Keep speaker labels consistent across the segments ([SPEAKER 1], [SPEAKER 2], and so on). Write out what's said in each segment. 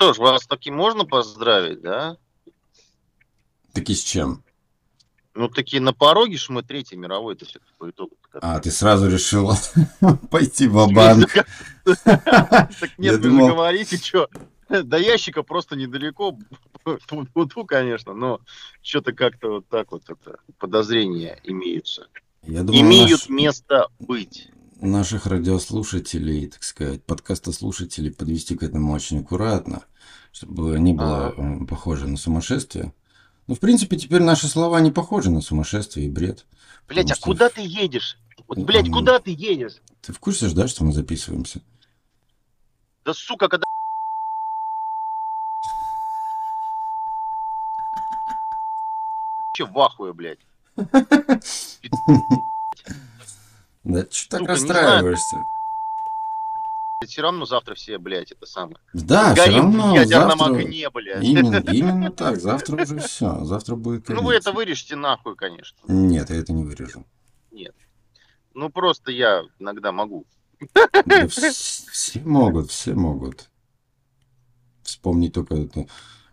[SPEAKER 1] Что ж, вас таки можно поздравить, да?
[SPEAKER 2] Таки с чем?
[SPEAKER 1] Ну, таки на пороге ж мы Третьей мировой то все по итогу.
[SPEAKER 2] А, ты сразу решил пойти в банк
[SPEAKER 1] Так нет, вы же говорите, что до ящика просто недалеко. Ту, конечно, но что-то как-то вот так вот это подозрения имеются.
[SPEAKER 2] Я думаю,
[SPEAKER 1] Имеют место быть.
[SPEAKER 2] Наших радиослушателей, так сказать, подкастослушателей подвести к этому очень аккуратно, чтобы не было
[SPEAKER 1] Ага.
[SPEAKER 2] похоже на сумасшествие. Ну, в принципе, теперь наши слова не похожи на сумасшествие и бред.
[SPEAKER 1] Блять, а
[SPEAKER 2] что-
[SPEAKER 1] куда ты едешь? Вот, блядь, куда ты едешь?
[SPEAKER 2] Ты в курсе ж, да, что мы записываемся?
[SPEAKER 1] Да сука, когда... Че в ахуе, блядь?
[SPEAKER 2] Да что так расстраиваешься?
[SPEAKER 1] Все равно завтра все, блядь, это самое.
[SPEAKER 2] Да, все
[SPEAKER 1] Горим
[SPEAKER 2] равно
[SPEAKER 1] в ядерном
[SPEAKER 2] завтра...
[SPEAKER 1] огне, блядь.
[SPEAKER 2] Именно, именно так. Завтра уже все. Завтра будет
[SPEAKER 1] Ну
[SPEAKER 2] конец.
[SPEAKER 1] вы это вырежете нахуй, конечно.
[SPEAKER 2] Нет, я это не вырежу.
[SPEAKER 1] Ну просто я иногда могу.
[SPEAKER 2] Да вс- все могут, все могут. Вспомни только эту,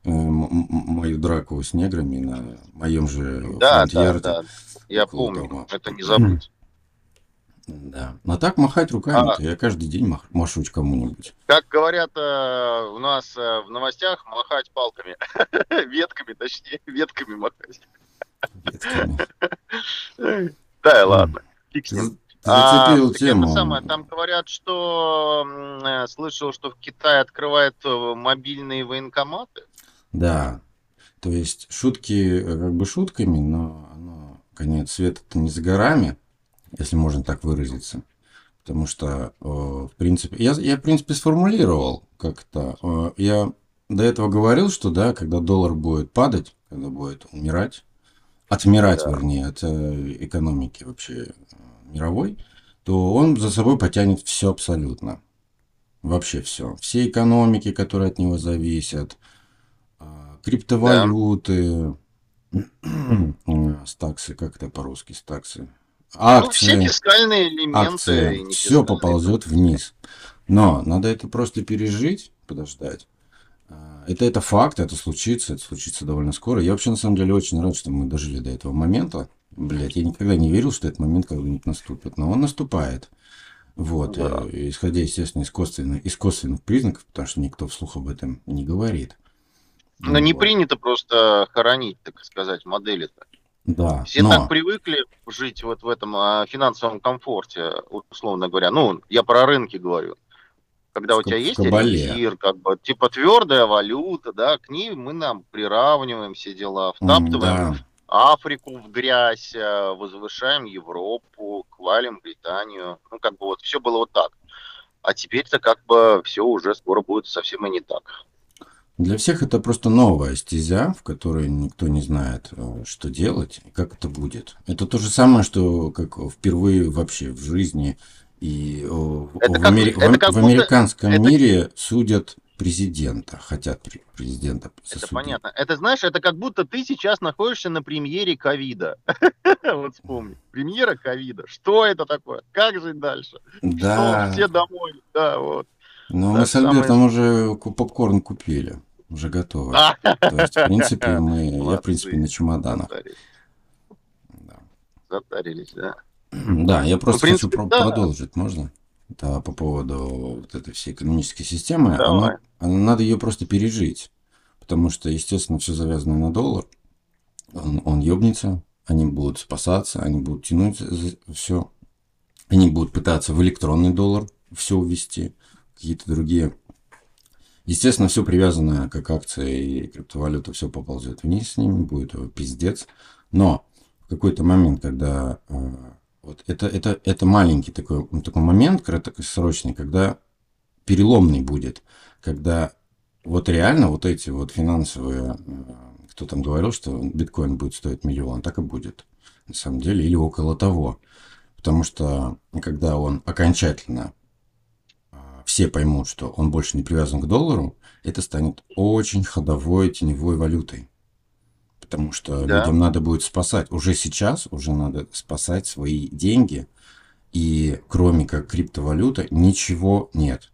[SPEAKER 2] э, мою драку с неграми на моем же
[SPEAKER 1] Да, да, да. Я помню.
[SPEAKER 2] дома.
[SPEAKER 1] Это не забыть.
[SPEAKER 2] Да. Но так махать руками,
[SPEAKER 1] А.
[SPEAKER 2] я каждый день мах- машу кому-нибудь.
[SPEAKER 1] Как говорят э, у нас э, в новостях, махать палками. Ветками, точнее, ветками махать.
[SPEAKER 2] ветками.
[SPEAKER 1] Да, и ладно.
[SPEAKER 2] Зацепил
[SPEAKER 1] А,
[SPEAKER 2] тему.
[SPEAKER 1] самое, там говорят, что э, слышал, что в Китае открывают э, мобильные военкоматы.
[SPEAKER 2] Да. То есть шутки э, как бы шутками, но оно, конец света-то не за горами, если можно так выразиться. Потому что, э, в принципе, я, я, в принципе, сформулировал как-то. э, Я до этого говорил, что, да, когда доллар будет падать, когда будет умирать, отмирать,
[SPEAKER 1] Да.
[SPEAKER 2] вернее, от э, экономики вообще мировой, то он за собой потянет все абсолютно. Вообще все. Все экономики, которые от него зависят, криптовалюты, э, стаксы, как это по-русски, стаксы?
[SPEAKER 1] Ну, все
[SPEAKER 2] Акции,
[SPEAKER 1] фискальные элементы.
[SPEAKER 2] акции, все поползет вниз. Но надо это просто пережить, подождать. А, Это, это факт, это случится, это случится довольно скоро. Я вообще, на самом деле, очень рад, что мы дожили до этого момента. Блять, я никогда не верил, что этот момент когда-нибудь наступит, но он наступает. Вот,
[SPEAKER 1] Да.
[SPEAKER 2] э, исходя, естественно, из косвенных, из косвенных признаков, потому что никто вслух об этом не говорит.
[SPEAKER 1] Но не
[SPEAKER 2] Вот.
[SPEAKER 1] принято просто хоронить, так сказать, модели-то.
[SPEAKER 2] Да,
[SPEAKER 1] Все
[SPEAKER 2] но...
[SPEAKER 1] так привыкли жить вот в этом а, финансовом комфорте, условно говоря. Ну, я про рынки говорю. Когда
[SPEAKER 2] В
[SPEAKER 1] у тебя есть ориентир, как бы, типа твердая валюта, да, к ней мы нам приравниваем все дела, втаптываем
[SPEAKER 2] Да,
[SPEAKER 1] Африку в грязь, а, возвышаем Европу, хвалим Британию. Ну, как бы вот все было вот так. А теперь-то как бы все уже скоро будет совсем и не так.
[SPEAKER 2] Для всех это просто новая стезя, в которой никто не знает, э, что делать и как это будет. Это то же самое, что как впервые вообще в жизни и э, в,
[SPEAKER 1] Это
[SPEAKER 2] в
[SPEAKER 1] как-
[SPEAKER 2] амери-
[SPEAKER 1] это как
[SPEAKER 2] в
[SPEAKER 1] будто-
[SPEAKER 2] американском
[SPEAKER 1] это-
[SPEAKER 2] мире судят президента, хотят пре- президента
[SPEAKER 1] Это
[SPEAKER 2] засудить.
[SPEAKER 1] понятно. Это, знаешь, это как будто ты сейчас находишься на премьере ковида. Вот вспомни. Премьера ковида. Что это такое? Как жить дальше?
[SPEAKER 2] Да,
[SPEAKER 1] Что? Все домой. Да, вот. да,
[SPEAKER 2] мы с Альбертом уже попкорн купили, уже готово.
[SPEAKER 1] А,
[SPEAKER 2] То есть, в принципе, мы, я, в принципе, на чемоданах.
[SPEAKER 1] затарились.
[SPEAKER 2] Да.
[SPEAKER 1] Да.
[SPEAKER 2] Я просто
[SPEAKER 1] Ну, принципе,
[SPEAKER 2] хочу продолжить, можно? Да, по поводу вот этой всей экономической системы. Она, надо ее просто пережить. Потому что, естественно, все завязано на доллар. Он, он ёбнется, они будут спасаться, они будут тянуть все. Они будут пытаться в электронный доллар все увести, какие-то другие. Естественно, все привязано как акции и криптовалюта, все поползет вниз с ними, будет пиздец. Но в какой-то момент, когда э, вот это, это, это маленький такой, ну, такой момент краткосрочный, когда переломный будет, когда вот реально вот эти вот финансовые, э, кто там говорил, что биткоин будет стоить миллион, так и будет на самом деле, или около того. Потому что когда он окончательно все поймут, что он больше не привязан к доллару, это станет очень ходовой теневой валютой. Потому что
[SPEAKER 1] Да.
[SPEAKER 2] людям надо будет спасать. Уже сейчас уже надо спасать свои деньги. И кроме как криптовалюта ничего нет.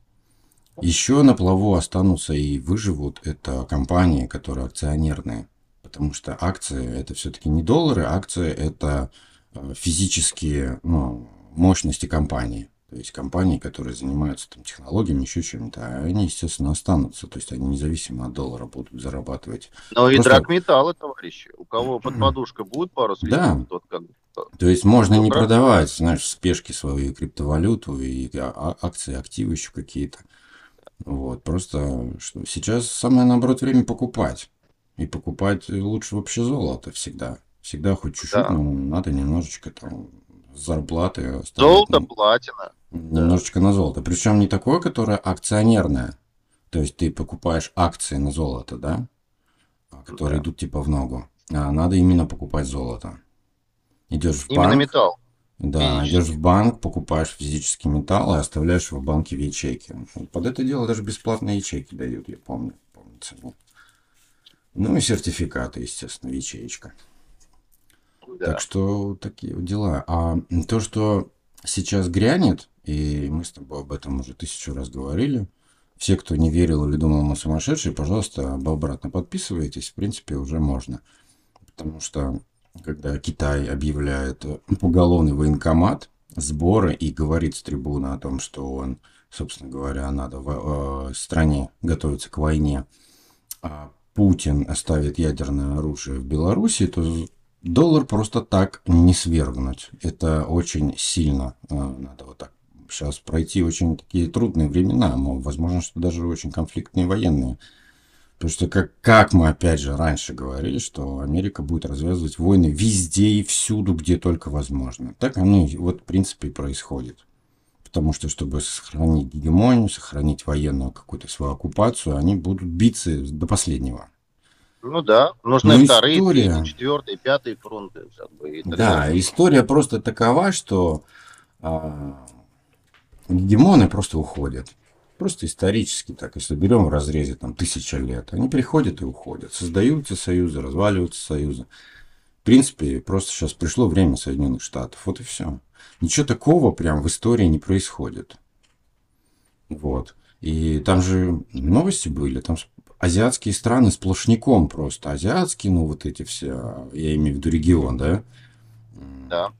[SPEAKER 2] Еще на плаву останутся и выживут это компании, которые акционерные. Потому что акции это все-таки не доллары, акции это э, физические ну, мощности компании. То есть компании, которые занимаются там, технологиями, еще чем-то, они, естественно, останутся. То есть они независимо от доллара будут зарабатывать.
[SPEAKER 1] Но Просто... и драгметаллы, товарищи. У кого под подушкой будет пару
[SPEAKER 2] слишком, да. тот как то есть можно не продавать, знаешь, в спешке свою криптовалюту и а, а, акции, активы еще какие-то. Вот, просто что сейчас самое, наоборот, время покупать. И покупать лучше вообще золото всегда. Всегда хоть чуть-чуть, да. но надо немножечко там зарплаты.
[SPEAKER 1] Золото, ну, платина.
[SPEAKER 2] Немножечко да. на золото. Причем не такое, которое акционерное. То есть ты покупаешь акции на золото, да? Которые да. идут типа в ногу. А надо именно покупать золото. Идешь в
[SPEAKER 1] именно
[SPEAKER 2] банк.
[SPEAKER 1] металл.
[SPEAKER 2] Да, идешь в банк, покупаешь физический металл и оставляешь его в банке в ячейке. Под это дело даже бесплатные ячейки дают, я помню. Помнится. Ну и сертификаты, естественно, ячеечка. Да. Так что такие дела. А то, что сейчас грянет, и мы с тобой об этом уже тысячу раз говорили, все, кто не верил или думал, мы сумасшедшие, пожалуйста, обратно подписывайтесь. В принципе, уже можно. Потому что когда Китай объявляет уголовный военкомат, сборы и говорит с трибуны о том, что он, собственно говоря, надо в э, стране готовиться к войне, а Путин оставит ядерное оружие в Беларуси, то доллар просто так не свергнуть. Это очень сильно э, надо вот так сейчас пройти очень такие трудные времена, возможно, что даже очень конфликтные военные. Потому что, как, как мы опять же раньше говорили, что Америка будет развязывать войны везде и всюду, где только возможно. Так оно вот в принципе и происходит. Потому что, чтобы сохранить гегемонию, сохранить военную какую-то свою оккупацию, они будут биться до последнего.
[SPEAKER 1] Ну да, нужны Но вторые, история... третьи, четвертые, пятые фронты. Как бы,
[SPEAKER 2] да, далее. история просто такова, что а, гегемоны просто уходят. Просто исторически так, если берем в разрезе там тысяча лет, они приходят и уходят, создаются союзы, разваливаются союзы. В принципе, просто сейчас пришло время Соединенных Штатов, вот и все. Ничего такого прям в истории не происходит. Вот. И там же новости были, там азиатские страны сплошняком просто. Азиатские, ну вот эти все, я имею в виду регион, да?
[SPEAKER 1] Да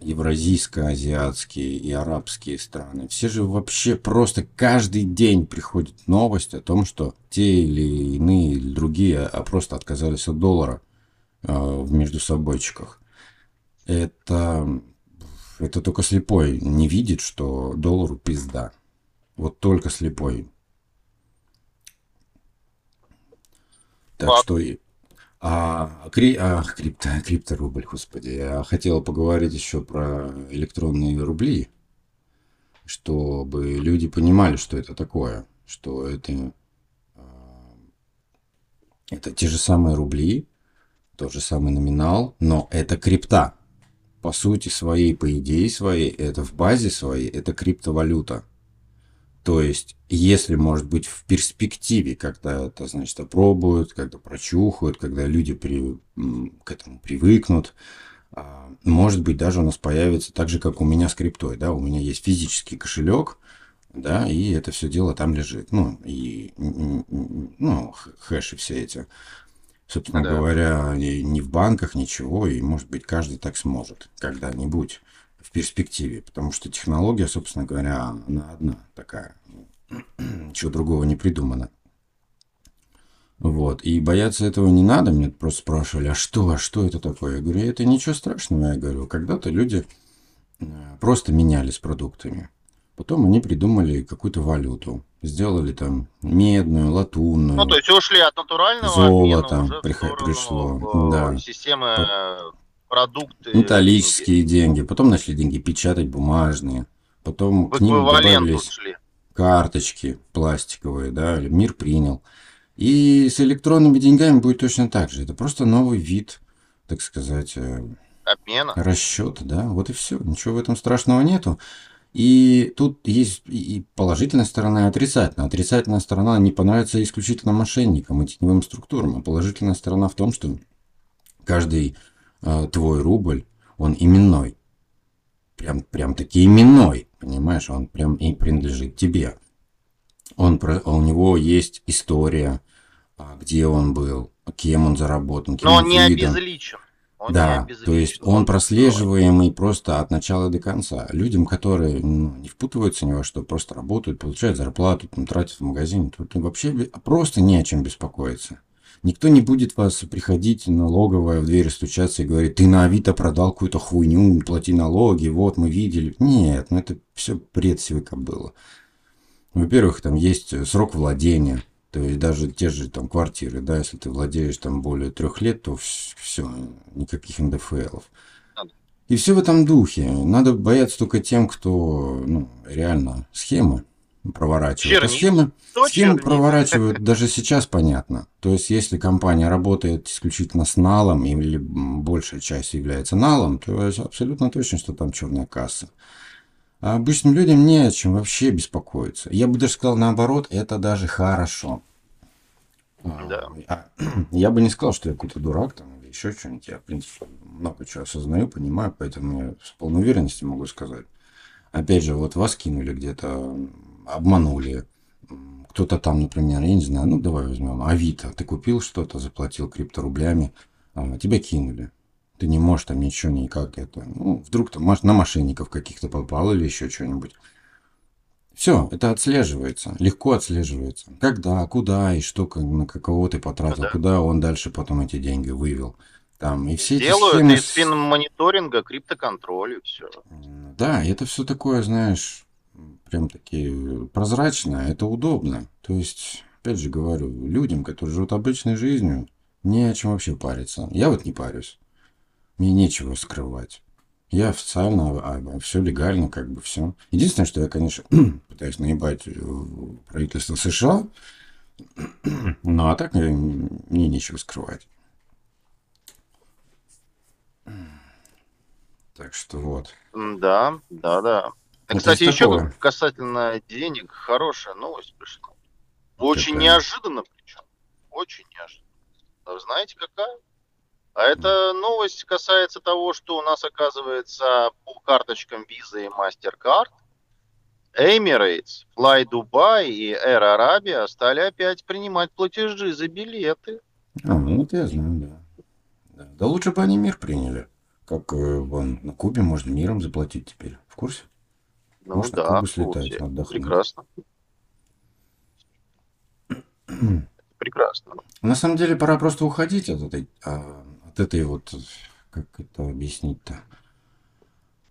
[SPEAKER 2] евразийско-азиатские и арабские страны, все же вообще просто каждый день приходит новость о том, что те или иные или другие а просто отказались от доллара э, в между собойчиках. Это, это только слепой не видит, что доллару пизда. Вот только слепой. Так Факт. что а, кри... а крипто... крипторубль, господи. Я хотел поговорить еще про электронные рубли, чтобы люди понимали, что это такое, что это, а, это те же самые рубли, тот же самый номинал, но это крипта. По сути своей, по идее своей, это в базе своей, это криптовалюта. То есть, если, может быть, в перспективе, когда это, значит, опробуют, когда прочухают, когда люди при, к этому привыкнут, а, может быть, даже у нас появится так же, как у меня с криптой, да, у меня есть физический кошелек, да, и это все дело там лежит, ну, и, ну, хэши все эти, собственно да. говоря, не в банках, ничего, и, может быть, каждый так сможет когда-нибудь в перспективе, потому что технология, собственно говоря, она одна такая. Чего другого не придумано. Вот. И бояться этого не надо. Мне просто спрашивали, а что, а что это такое? Я говорю, это ничего страшного. Я говорю, когда-то люди э, просто менялись продуктами. Потом они придумали какую-то валюту. Сделали там медную, латунную. Ну,
[SPEAKER 1] то есть ушли от натурального
[SPEAKER 2] золота обмена, уже пришло. Да.
[SPEAKER 1] Системы продукты.
[SPEAKER 2] Металлические деньги. Потом начали деньги печатать, бумажные. Потом к ним добавились шли. карточки пластиковые, да, мир принял. И с электронными деньгами будет точно так же. Это просто новый вид, так сказать, э,
[SPEAKER 1] обмена.
[SPEAKER 2] Расчета, да. Вот и все. Ничего в этом страшного нету. И тут есть и положительная сторона, и отрицательная. Отрицательная сторона не понравится исключительно мошенникам и теневым структурам. А положительная сторона в том, что каждый э, твой рубль, он именной. Прям, прям таки именной, понимаешь, он прям и принадлежит тебе. Он, про- у него есть история, а, где он был, кем он заработан, кем
[SPEAKER 1] Но он не
[SPEAKER 2] видом.
[SPEAKER 1] обезличен. Он
[SPEAKER 2] Да, то есть он прослеживаемый просто от начала до конца. Людям, которые ну, не впутываются ни во что, просто работают, получают зарплату, там, тратят в магазине, тут вообще просто не о чем беспокоиться. Никто не будет вас приходить налоговая в дверь стучаться и говорить, ты на Авито продал какую-то хуйню, плати налоги, вот мы видели. Нет, ну это все бред было. Во-первых, там есть срок владения. То есть даже те же там квартиры, да, если ты владеешь там более трех лет, то все, никаких НДФЛов. И все в этом духе. Надо бояться только тем, кто ну, реально схемы проворачивает. А схемы, схемы проворачивают даже сейчас понятно. То есть если компания работает исключительно с налом или большая часть является налом, то абсолютно точно, что там черная касса. А обычным людям не о чем вообще беспокоиться. Я бы даже сказал наоборот, это даже хорошо. А,
[SPEAKER 1] Да.
[SPEAKER 2] а, Я бы не сказал, что я какой-то дурак там или еще что-нибудь. Я, в принципе, много чего осознаю, понимаю, поэтому я с полной уверенностью могу сказать. Опять же, вот вас кинули где-то, обманули. Кто-то там, например, я не знаю, ну давай возьмем Авито. Ты купил что-то, заплатил крипторублями, а, тебя кинули. Ты не можешь там ничего никак это. Ну, вдруг там на мошенников каких-то попал или еще что-нибудь. Все, это отслеживается, легко отслеживается. Когда, куда и что, на какого ты потратил,
[SPEAKER 1] да.
[SPEAKER 2] куда он дальше потом эти деньги вывел. Там, и все эти
[SPEAKER 1] Делают
[SPEAKER 2] схемы
[SPEAKER 1] из финмониторинга, криптоконтроль и все.
[SPEAKER 2] Да, это все такое, знаешь, прям таки прозрачно, это удобно. То есть, опять же говорю, людям, которые живут обычной жизнью, не о чем вообще париться. Я вот не парюсь. Мне нечего скрывать. Я официально, все легально, как бы все. Единственное, что я, конечно, пытаюсь наебать э, правительство США, ну а так э, мне нечего скрывать. Так что вот.
[SPEAKER 1] Да, да, да.
[SPEAKER 2] Вот
[SPEAKER 1] Кстати, еще
[SPEAKER 2] такого.
[SPEAKER 1] касательно денег, хорошая новость пришла. Очень
[SPEAKER 2] Какая?
[SPEAKER 1] неожиданно причем. Очень неожиданно. Вы знаете, какая? А эта новость касается того, что у нас, оказывается, по карточкам Visa и MasterCard Emirates, Fly Dubai и Air Arabia стали опять принимать платежи за билеты.
[SPEAKER 2] А, ну это я знаю, да. Да, да лучше бы они мир приняли. Как э, вон, на Кубе можно миром заплатить теперь. В курсе?
[SPEAKER 1] Ну
[SPEAKER 2] Может,
[SPEAKER 1] да,
[SPEAKER 2] Кубу слетать, отдохнуть.
[SPEAKER 1] прекрасно. Прекрасно.
[SPEAKER 2] На самом деле пора просто уходить от этой, а, от этой вот, как это объяснить-то?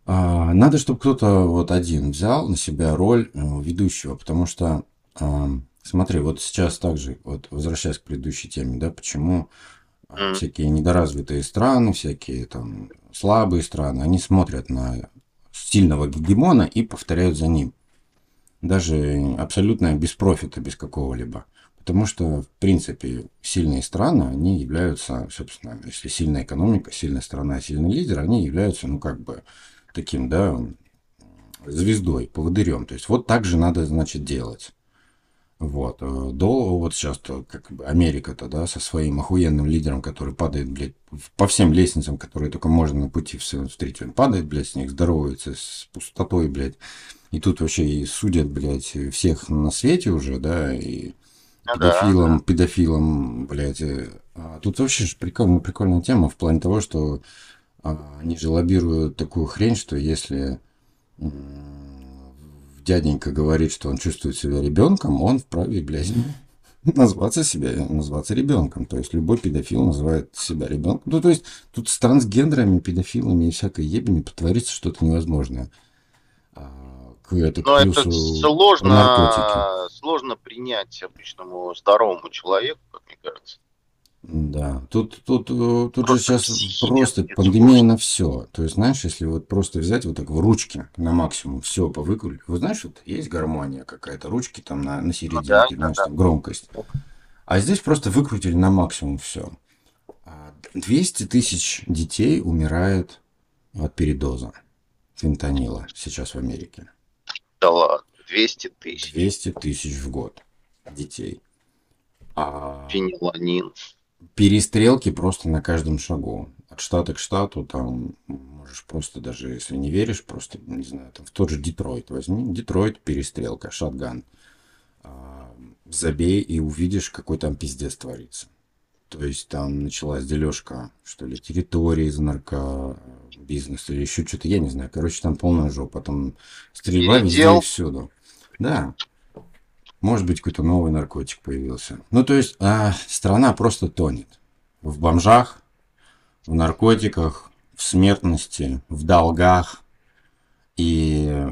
[SPEAKER 2] А, надо, чтобы кто-то вот один взял на себя роль э, ведущего, потому что, а, смотри, вот сейчас также, вот возвращаясь к предыдущей теме, да, почему а, всякие недоразвитые страны, всякие там слабые страны, они смотрят на сильного гегемона и повторяют за ним. Даже абсолютно без профита, без какого-либо. Потому что, в принципе, сильные страны, они являются, собственно, если сильная экономика, сильная страна, сильный лидер, они являются, ну, как бы, таким, да, звездой, поводырем. То есть, вот так же надо, значит, делать. Вот. э, До, вот сейчас как Америка-то, да, со своим охуенным лидером, который падает, блядь, по всем лестницам, которые только можно на пути в- встретить. Он падает, блядь, с них, здоровается с пустотой, блядь. И тут вообще и судят, блядь, всех на свете уже, да, и
[SPEAKER 1] Ну да,
[SPEAKER 2] педофилам, педофилам, блядь. э, а тут вообще ж прикольная, прикольная тема в плане того, что а, они же лоббируют такую хрень, что если дяденька говорит, что он чувствует себя ребенком, он вправе, блядь, назваться себя, назваться ребенком. То есть любой педофил называет себя ребенком. Ну, то есть тут с трансгендерами, педофилами и всякой ебами потворится что-то невозможное. А, к, это, к
[SPEAKER 1] Но это
[SPEAKER 2] плюсу
[SPEAKER 1] сложно, сложно принять обычному здоровому человеку, как мне кажется.
[SPEAKER 2] Да, тут, тут, э, тут же
[SPEAKER 1] Просто
[SPEAKER 2] сейчас
[SPEAKER 1] психи
[SPEAKER 2] просто
[SPEAKER 1] нет,
[SPEAKER 2] пандемия
[SPEAKER 1] сложно.
[SPEAKER 2] на все. То есть, знаешь, если вот просто взять вот так в ручки на максимум, все повыкрутить. Вот знаешь, вот есть гармония какая-то, ручки там на, на серединке,
[SPEAKER 1] да, да,
[SPEAKER 2] знаешь,
[SPEAKER 1] да.
[SPEAKER 2] там громкость. А здесь просто выкрутили на максимум все. 200 тысяч детей умирает от передоза фентанила сейчас в Америке.
[SPEAKER 1] Да ладно, 200 тысяч.
[SPEAKER 2] 200 тысяч в год детей. А
[SPEAKER 1] Фениланин.
[SPEAKER 2] Перестрелки просто на каждом шагу. От штата к штату там можешь просто даже, если не веришь, просто, не знаю, там в тот же Детройт возьми. Детройт, перестрелка, шатган. а, забей и увидишь, какой там пиздец творится. То есть там началась дележка, что ли, территории из наркобизнеса или еще что-то, я не знаю. Короче, там полная жопа. Там стрельба везде и всюду. Да. Может быть, какой-то новый наркотик появился. Ну, то есть, а, страна просто тонет. В бомжах, в наркотиках, в смертности, в долгах. И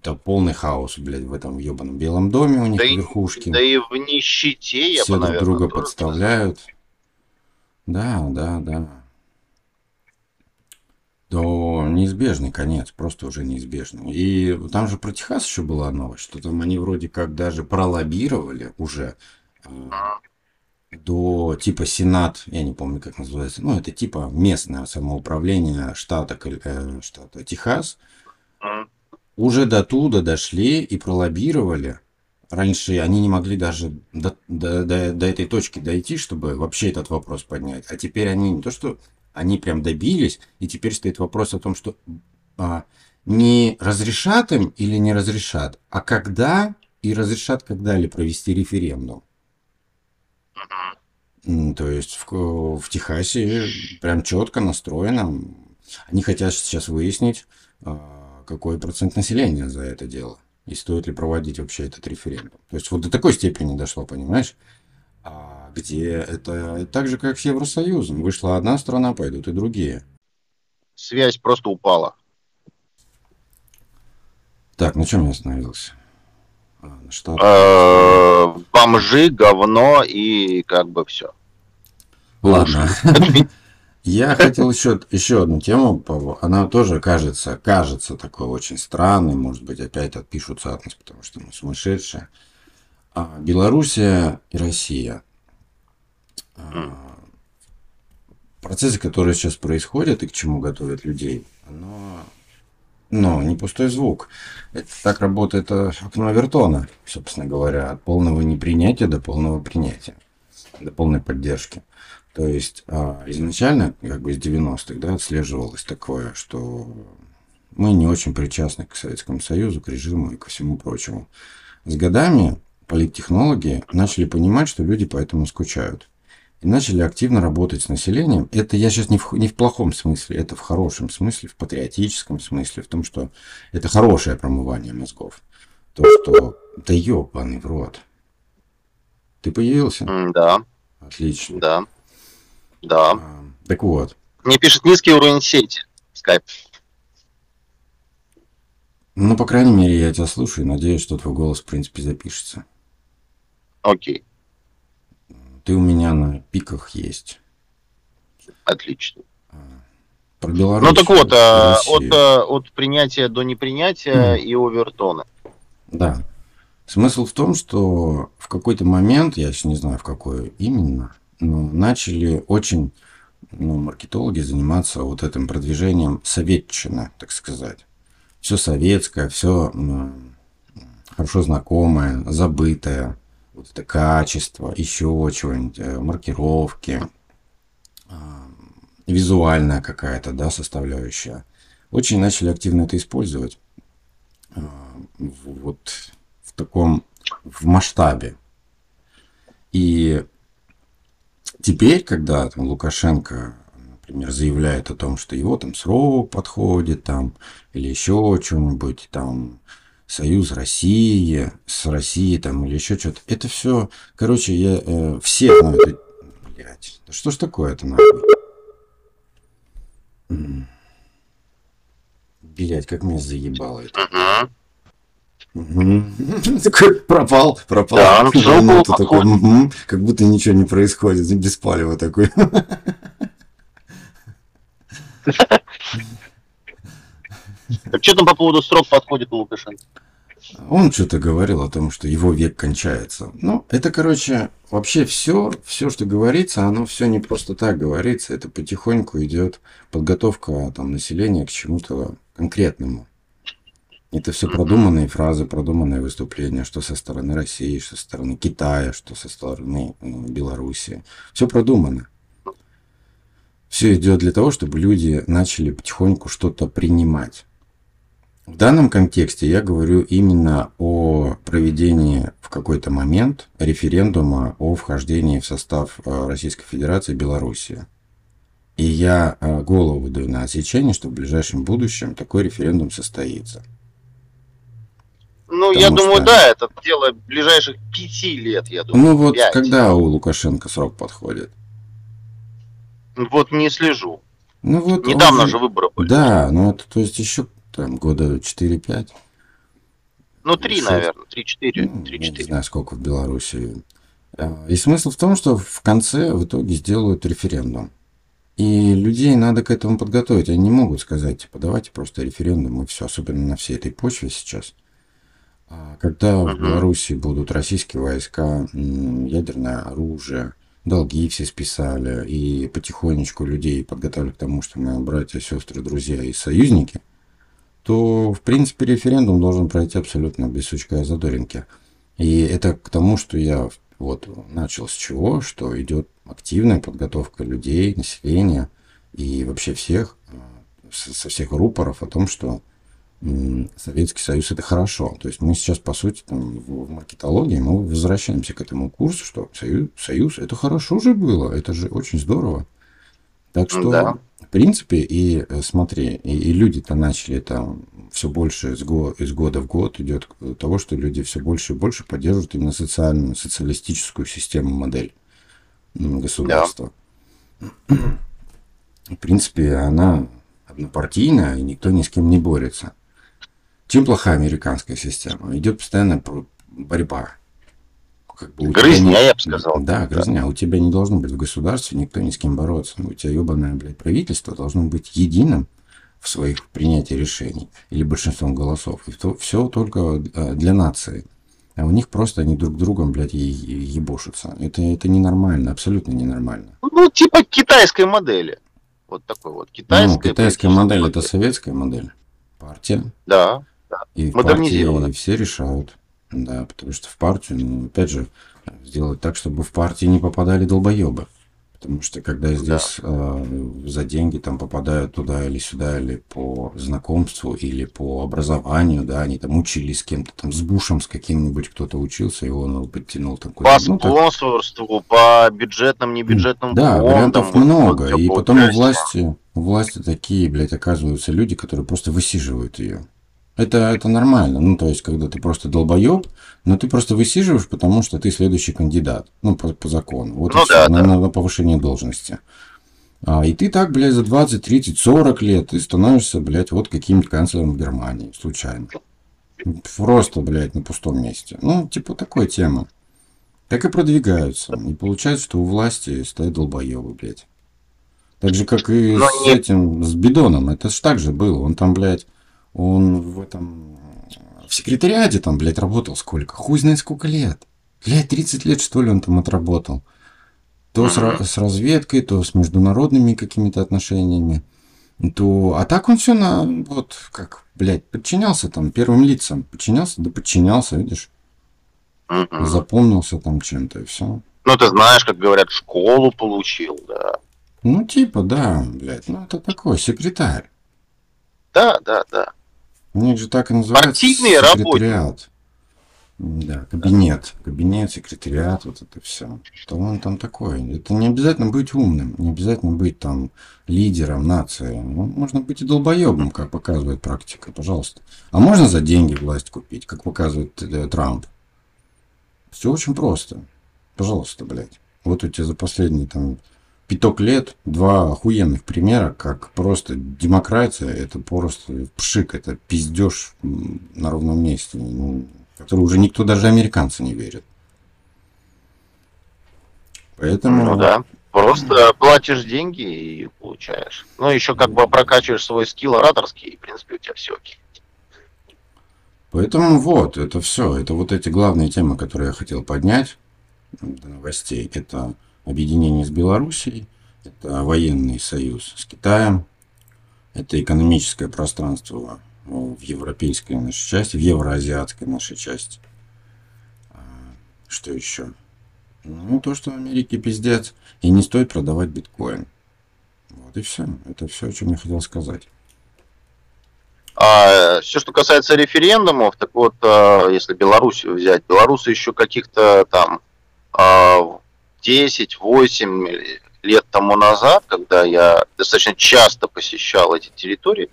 [SPEAKER 2] это полный хаос, блядь, в этом ебаном Белом доме у них
[SPEAKER 1] да
[SPEAKER 2] верхушки.
[SPEAKER 1] И, да и в нищете,
[SPEAKER 2] я Все бы, наверное, друг друга подставляют. Сказал. Да, да, да. То неизбежный конец, просто уже неизбежный. И там же про Техас еще была новость, что там они вроде как даже пролоббировали уже э, до типа Сенат, я не помню, как называется, ну, это типа местное самоуправление штата, э, штата Техас, уже до туда дошли и пролоббировали. Раньше они не могли даже до, до, до, до этой точки дойти, чтобы вообще этот вопрос поднять. А теперь они не то, что они прям добились, и теперь стоит вопрос о том, что а, не разрешат им или не разрешат, а когда и разрешат когда ли провести референдум. То есть в, в Техасе прям четко настроено. Они хотят сейчас выяснить, а, какой процент населения за это дело. И стоит ли проводить вообще этот референдум. То есть вот до такой степени дошло, понимаешь? Где это так же, как с Евросоюзом. Вышла одна страна, пойдут и другие.
[SPEAKER 1] Связь просто упала.
[SPEAKER 2] Так, на чем я остановился?
[SPEAKER 1] А, бомжи, говно и как бы все.
[SPEAKER 2] Ладно. Я хотел еще, еще одну тему, она тоже кажется, кажется такой очень странной, может быть, опять отпишутся от нас, потому что мы сумасшедшие. А, Белоруссия и Россия. А, процессы, которые сейчас происходят и к чему готовят людей, оно, ну, не пустой звук. Это так работает э, окно Вертона, собственно говоря, от полного непринятия до полного принятия, до полной поддержки. То есть а, изначально, как бы из 90-х, да, отслеживалось такое, что мы не очень причастны к Советскому Союзу, к режиму и ко всему прочему. С годами политтехнологи начали понимать, что люди поэтому скучают. И начали активно работать с населением. Это я сейчас не в, не в плохом смысле, это в хорошем смысле, в патриотическом смысле, в том, что это хорошее промывание мозгов. То, что да ебаный в рот. Ты появился?
[SPEAKER 1] Да.
[SPEAKER 2] Отлично.
[SPEAKER 1] Да. Да.
[SPEAKER 2] А, так вот.
[SPEAKER 1] Мне пишет низкий уровень сети. Скайп.
[SPEAKER 2] Ну, по крайней мере, я тебя слушаю и надеюсь, что твой голос, в принципе, запишется.
[SPEAKER 1] Окей.
[SPEAKER 2] Ты у меня на пиках есть.
[SPEAKER 1] Отлично.
[SPEAKER 2] А, про Беларусь.
[SPEAKER 1] Ну так вот, а, от, а, от принятия до непринятия mm. и овертона.
[SPEAKER 2] Да. Смысл в том, что в какой-то момент, я еще не знаю в какой именно, ну, начали очень ну, маркетологи заниматься вот этим продвижением советчины, так сказать. Все советское, все хорошо знакомое, забытое, вот это качество, еще чего-нибудь, э, маркировки, а, визуальная какая-то, да, составляющая. Очень начали активно это использовать а, вот в таком, в масштабе. И Теперь, когда там, Лукашенко, например, заявляет о том, что его там срок подходит, там, или еще что-нибудь, там, Союз России, с Россией там, или еще что-то, это все, короче, я, э, все знают, блядь, да что ж такое-то нахуй? Блять, как меня заебало это. Такой пропал, пропал. Да, ну, такой, как будто ничего не происходит, без палева такой.
[SPEAKER 1] Что там по поводу срок подходит у Лукашенко?
[SPEAKER 2] Он что-то говорил о том, что его век кончается. Ну, это, короче, вообще все, все, что говорится, оно все не просто так говорится. Это потихоньку идет подготовка там, населения к чему-то конкретному. Это все продуманные фразы, продуманные выступления, что со стороны России, что со стороны Китая, что со стороны Белоруссии. Все продумано. Все идет для того, чтобы люди начали потихоньку что-то принимать. В данном контексте я говорю именно о проведении в какой-то момент референдума о вхождении в состав э, Российской Федерации и Белоруссии. И я э, голову даю на отсечение, что в ближайшем будущем такой референдум состоится.
[SPEAKER 1] Ну,
[SPEAKER 2] Потому
[SPEAKER 1] я думаю,
[SPEAKER 2] что-
[SPEAKER 1] да, это дело ближайших пяти лет, я думаю.
[SPEAKER 2] Ну вот,
[SPEAKER 1] пять.
[SPEAKER 2] когда у Лукашенко срок подходит?
[SPEAKER 1] Вот не слежу.
[SPEAKER 2] Ну вот он
[SPEAKER 1] Недавно же выборы были.
[SPEAKER 2] Да, ну это то есть еще там года 4-5.
[SPEAKER 1] Ну, три,
[SPEAKER 2] Шесть.
[SPEAKER 1] наверное, три-четыре.
[SPEAKER 2] Ну, я не знаю, сколько в Беларуси. А, И смысл в том, что в конце в итоге сделают референдум. И людей надо к этому подготовить. Они не могут сказать, типа, давайте просто референдум и все, особенно на всей этой почве сейчас. А Когда в
[SPEAKER 1] Мгм.
[SPEAKER 2] Беларуси будут российские войска, ядерное оружие, долги все списали, и потихонечку людей подготовили к тому, что мы братья, сестры, друзья и союзники, то, в принципе, референдум должен пройти абсолютно без сучка и задоринки. И это к тому, что я вот начал с чего, что идет активная подготовка людей, населения и вообще всех, э, со всех рупоров о том, что Советский Союз это хорошо. То есть мы сейчас, по сути, там, в маркетологии мы возвращаемся к этому курсу, что Союз, Союз это хорошо же было, это же очень здорово. Так что,
[SPEAKER 1] Да.
[SPEAKER 2] в принципе, и э, смотри, и, и люди-то начали там все больше из, го- из года в год идет к того, что люди все больше и больше поддерживают именно социальную, социалистическую систему, модель государства. В принципе, она однопартийная, и никто ни с кем не борется. Чем плохая американская система? Идет постоянная про- борьба. Как бы тебя
[SPEAKER 1] Грызня,
[SPEAKER 2] не-
[SPEAKER 1] я бы сказал.
[SPEAKER 2] Да, грызня. У тебя не должно быть в государстве никто ни с кем бороться. У тебя ебаное, блядь, правительство должно быть единым в своих принятии решений или большинством голосов. И все только э, для нации. А у них просто они друг другом, блядь, е-. Это, это ненормально, абсолютно ненормально.
[SPEAKER 1] Ну, типа китайской модели. Вот такой вот. Китайская,
[SPEAKER 2] ну, китайская
[SPEAKER 1] политическая
[SPEAKER 2] модель это советская модель. Партия.
[SPEAKER 1] Да.
[SPEAKER 2] И в партии все решают. Да, потому что в партию, ну, опять же, сделать так, чтобы в партии не попадали долбоебы. Потому что когда здесь э, за деньги там попадают туда или сюда, или по знакомству, или по образованию, да, они там учились с кем-то, там с Бушем, с каким-нибудь кто-то учился, и он его подтянул там
[SPEAKER 1] По.
[SPEAKER 2] Ну, так-
[SPEAKER 1] спонсорству, по бюджетным, небюджетным
[SPEAKER 2] да,
[SPEAKER 1] фондам.
[SPEAKER 2] вариантов много.
[SPEAKER 1] вот,
[SPEAKER 2] И
[SPEAKER 1] по
[SPEAKER 2] потом у власти, у власти такие, блядь, оказываются люди, которые просто высиживают ее. Это, это нормально. Ну, то есть, когда ты просто долбоеб, но ты просто высиживаешь, потому что ты следующий кандидат. Ну, по, по закону. Вот
[SPEAKER 1] Ну да,
[SPEAKER 2] на,
[SPEAKER 1] да.
[SPEAKER 2] на повышение должности. А, и ты так, блядь, за 20, 30, 40 лет ты становишься, блядь, вот каким-то канцлером Германии, случайно. Просто, блядь, на пустом месте. Ну, типа такой темы. Так и продвигаются. И получается, что у власти стоят долбоебы, блядь. Так же, как и
[SPEAKER 1] Но
[SPEAKER 2] с
[SPEAKER 1] не-
[SPEAKER 2] этим, с Бидоном. Это ж так же было. Он там, блядь, он в этом... В секретариате там, блядь, работал сколько? Хуй знает сколько лет. Блядь, 30 лет, что ли, он там отработал. То с, с разведкой, то с международными какими-то отношениями. То... А так он все на... Вот, как, блядь, подчинялся там первым лицам. Подчинялся, да подчинялся, видишь. Запомнился там чем-то и все.
[SPEAKER 1] Ну, ты знаешь, как говорят, школу получил, да.
[SPEAKER 2] Ну, типа, да, блядь, ну это такой секретарь.
[SPEAKER 1] Да, да, да.
[SPEAKER 2] Них же так и называется.
[SPEAKER 1] Партийные
[SPEAKER 2] секретариат. Да, кабинет. Кабинет, секретариат, вот это все. Что он там такой? Это не обязательно быть умным, не обязательно быть там лидером нации. Ну, можно быть и долбоебом, как показывает практика, пожалуйста. А можно за деньги власть купить, как показывает э, Трамп. Все очень просто. Пожалуйста, блядь. Вот у тебя за последние там пяток лет два охуенных примера, как просто демократия, это просто пшик, это пиздеж на ровном месте, ну, который уже никто, даже американцы не верит. Поэтому...
[SPEAKER 1] Ну да. Просто платишь деньги и получаешь. Ну, еще как бы прокачиваешь свой скилл ораторский, и, в принципе, у тебя все окей.
[SPEAKER 2] Поэтому вот, это все. Это вот эти главные темы, которые я хотел поднять до новостей. Это объединение с Белоруссией, это военный союз с Китаем, это экономическое пространство э, в европейской нашей части, в евроазиатской нашей части. А, Что еще? Ну, то, что в Америке пиздец, и не стоит продавать биткоин. Вот и все. Это все, о чем я хотел сказать.
[SPEAKER 1] А, все, что касается референдумов, так вот, а, если Белоруссию взять, белорусы еще каких-то там а, 10-8 лет тому назад, когда я достаточно часто посещал эти территории,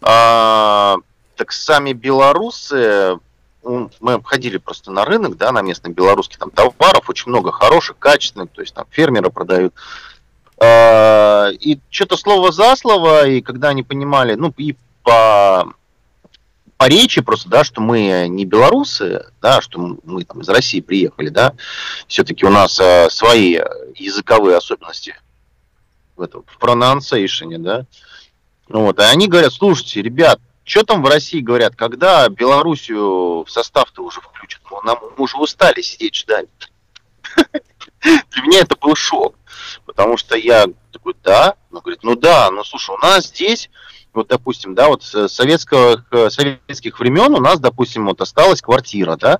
[SPEAKER 1] а, так сами белорусы, ну, мы обходили просто на рынок, да, на местный белорусский там товаров, очень много хороших, качественных, то есть там фермеры продают. А, и что-то слово за слово, и когда они понимали, ну, и по по речи просто, да, что мы не белорусы, да, что мы там из России приехали, да, все-таки у нас э, свои языковые особенности в этом, в pronunciation, да, вот, и они говорят, слушайте, ребят, что там в России говорят, когда Белоруссию в состав-то уже включат, ну, нам, мы уже устали сидеть ждать. Для меня это был шок, потому что я такой, да, он говорит, ну да, ну слушай, у нас здесь вот, допустим, да, вот с советских, советских времен у нас, допустим, вот осталась квартира, да,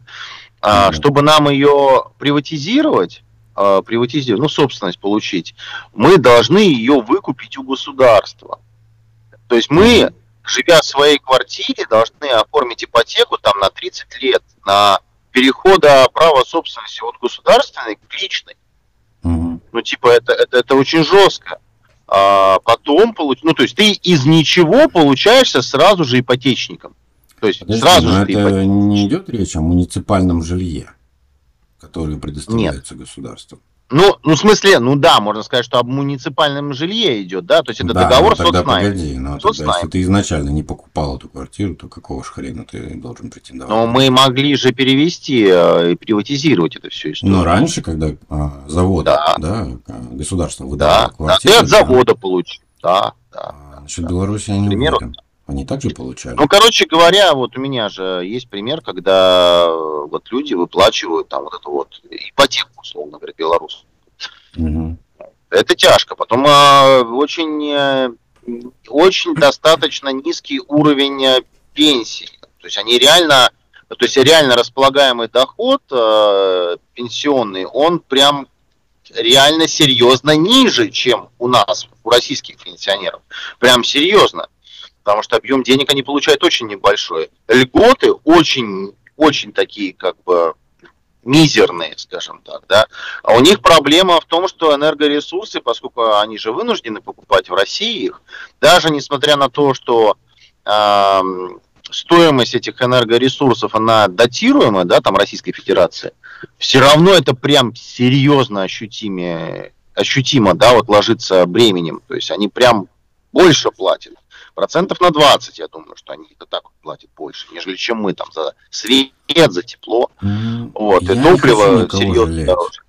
[SPEAKER 1] mm-hmm. чтобы нам ее приватизировать, а, приватизировать, ну, собственность получить, мы должны ее выкупить у государства. То есть мы, живя в своей квартире, должны оформить ипотеку там на 30 лет, на перехода права собственности от государственной к личной. Mm-hmm. Ну, типа, это, это, это очень жестко а потом получ... ну то есть ты из ничего получаешься сразу же ипотечником. То есть Подожди, сразу же
[SPEAKER 2] это ипотечник. не идет речь о муниципальном жилье, которое предоставляется Нет. государством.
[SPEAKER 1] Ну, ну, в смысле, ну да, можно сказать, что об муниципальном жилье идет, да, то есть это да, договор
[SPEAKER 2] ну, тогда соцнайма. Погоди, ну, тогда, если ты изначально не покупал эту квартиру, то какого ж хрена ты должен претендовать?
[SPEAKER 1] Но мы могли же перевести э, и приватизировать это все
[SPEAKER 2] историю. Но раньше, когда а, завод, да. да, государство выдавало
[SPEAKER 1] да, квартиру. Да, ты от завода да, получил, да, да.
[SPEAKER 2] А, насчет Беларуси я не примеру, уверен. Они также получали?
[SPEAKER 1] Ну, короче говоря, вот у меня же есть пример, когда э, вот люди выплачивают там вот эту вот ипотеку, условно говоря, белорус. Угу. Это тяжко. Потом э, очень, э, очень достаточно низкий уровень э, пенсии. То есть они реально, то есть реально располагаемый доход э, пенсионный, он прям реально серьезно ниже, чем у нас, у российских пенсионеров. Прям серьезно потому что объем денег они получают очень небольшой. Льготы очень, очень такие, как бы, мизерные, скажем так, да. А у них проблема в том, что энергоресурсы, поскольку они же вынуждены покупать в России их, даже несмотря на то, что э, стоимость этих энергоресурсов, она датируемая, да, там Российской Федерации, все равно это прям серьезно ощутимо, ощутимо, да, вот ложится бременем. То есть они прям больше платят процентов на 20, я думаю, что они это так вот платят больше, нежели чем мы там за свет, за тепло. Mm, вот, и топливо серьезно дороже.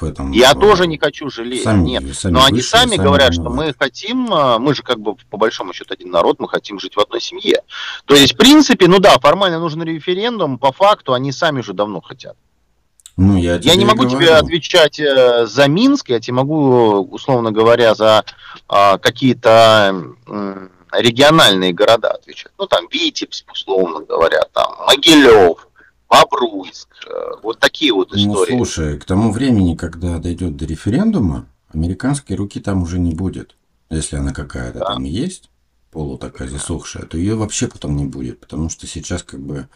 [SPEAKER 1] Этом, я в... тоже не хочу жалеть, сами, нет. Сами Но они сами, сами говорят, что мы хотим, а, мы же как бы по большому счету один народ, мы хотим жить в одной семье. То есть, в принципе, ну да, формально нужен референдум, по факту они сами уже давно хотят. Ну, я, я не могу говорю. тебе отвечать э, за Минск, я тебе могу, условно говоря, за э, какие-то э, региональные города отвечают. Ну, там Витебск, условно говоря, там Могилев, Бобруйск, э, вот такие вот ну, истории.
[SPEAKER 2] Ну, слушай, к тому времени, когда дойдет до референдума, американской руки там уже не будет. Если она какая-то да. там есть, полу такая засохшая, то ее вообще потом не будет, потому что сейчас как бы,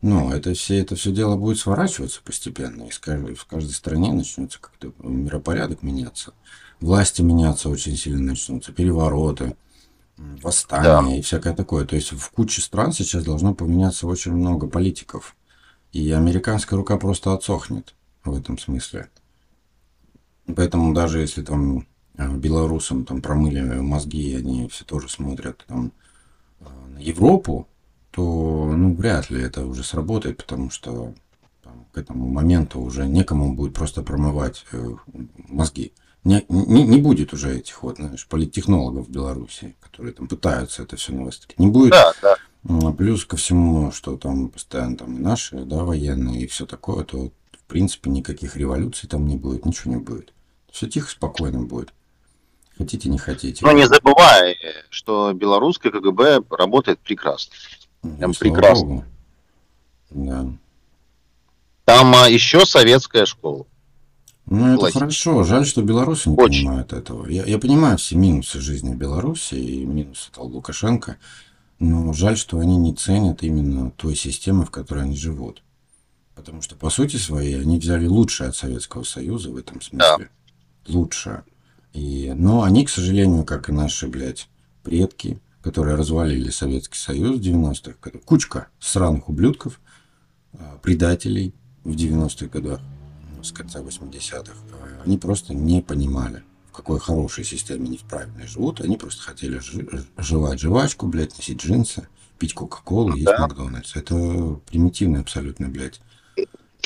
[SPEAKER 2] ну, это все, это все дело будет сворачиваться постепенно, и в каждой, в каждой стране начнется как-то миропорядок меняться, власти меняться очень сильно начнутся, перевороты, восстания да. и всякое такое. То есть в куче стран сейчас должно поменяться очень много политиков. И американская рука просто отсохнет в этом смысле. Поэтому даже если там э, белорусам там промыли мозги, и они все тоже смотрят там э, на Европу, то ну, вряд ли это уже сработает, потому что там, к этому моменту уже некому будет просто промывать э, мозги не, не, не будет уже этих вот, знаешь, политтехнологов в Беларуси, которые там пытаются это все навострить. Не будет. Да, да. Плюс ко всему, что там постоянно там наши, да, военные и все такое, то в принципе никаких революций там не будет, ничего не будет. Все тихо, спокойно будет. Хотите, не хотите.
[SPEAKER 1] Но не забывай, что белорусское КГБ работает прекрасно. Прям ну, прекрасно. Богу. Да. Там а, еще советская школа.
[SPEAKER 2] Ну, это хорошо. Жаль, что белорусы не Очень. понимают этого. Я, я понимаю все минусы жизни Беларуси и минусы того Лукашенко. Но жаль, что они не ценят именно той системы, в которой они живут. Потому что, по сути своей, они взяли лучшее от Советского Союза в этом смысле. Да. Лучшее. И, но они, к сожалению, как и наши, блядь, предки, которые развалили Советский Союз в 90-х, кучка сраных ублюдков, а, предателей в 90-х годах, с конца 80-х, а, они просто не понимали, в какой хорошей системе они в правильной живут. Они просто хотели жевать жвачку, блядь, носить джинсы, пить Кока-Колу, есть да. Макдональдс. Это примитивно абсолютно, блядь.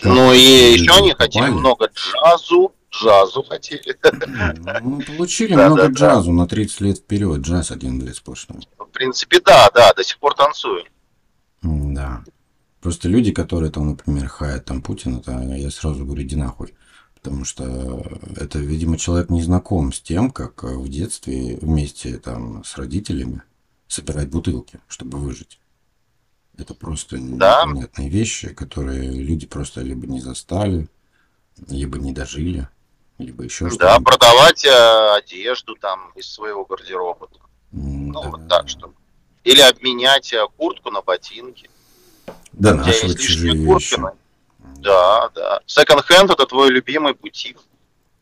[SPEAKER 1] Ну и еще они хотели много джазу, джазу хотели.
[SPEAKER 2] Ну, получили да, много да, джазу да. на 30 лет вперед. Джаз один, блядь, сплошной.
[SPEAKER 1] В принципе, да, да, до сих пор танцую.
[SPEAKER 2] Да. Просто люди, которые там, например, хаят там Путина, то я сразу говорю, иди нахуй. Потому что это, видимо, человек не знаком с тем, как в детстве вместе там с родителями собирать бутылки, чтобы выжить. Это просто да. непонятные вещи, которые люди просто либо не застали, либо не дожили, либо еще что-то.
[SPEAKER 1] Да, продавать э, одежду там из своего гардероба. Mm, ну, да. вот так, что. Или обменять э, куртку на ботинки.
[SPEAKER 2] Да, наши чужие вещи.
[SPEAKER 1] Да, да. Second-hand это твой любимый бутик.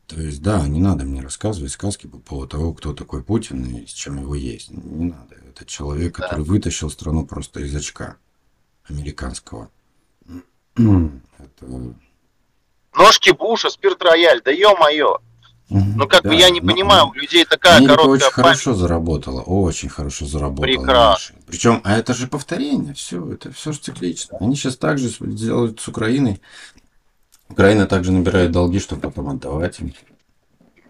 [SPEAKER 2] То есть, да, не надо мне рассказывать сказки по поводу того, кто такой Путин и с чем его есть. Не надо. Это человек, который да. вытащил страну просто из очка американского.
[SPEAKER 1] Это... Ножки Буша, спирт рояль, да ё-моё. Ну, как да, бы я не понимаю, у людей такая
[SPEAKER 2] Америка
[SPEAKER 1] короткая
[SPEAKER 2] очень память. хорошо заработала, очень хорошо заработала.
[SPEAKER 1] Прекрасно.
[SPEAKER 2] Причем, а это же повторение, все, это все же циклично. Они сейчас также делают с Украиной. Украина также набирает долги, чтобы потом отдавать им.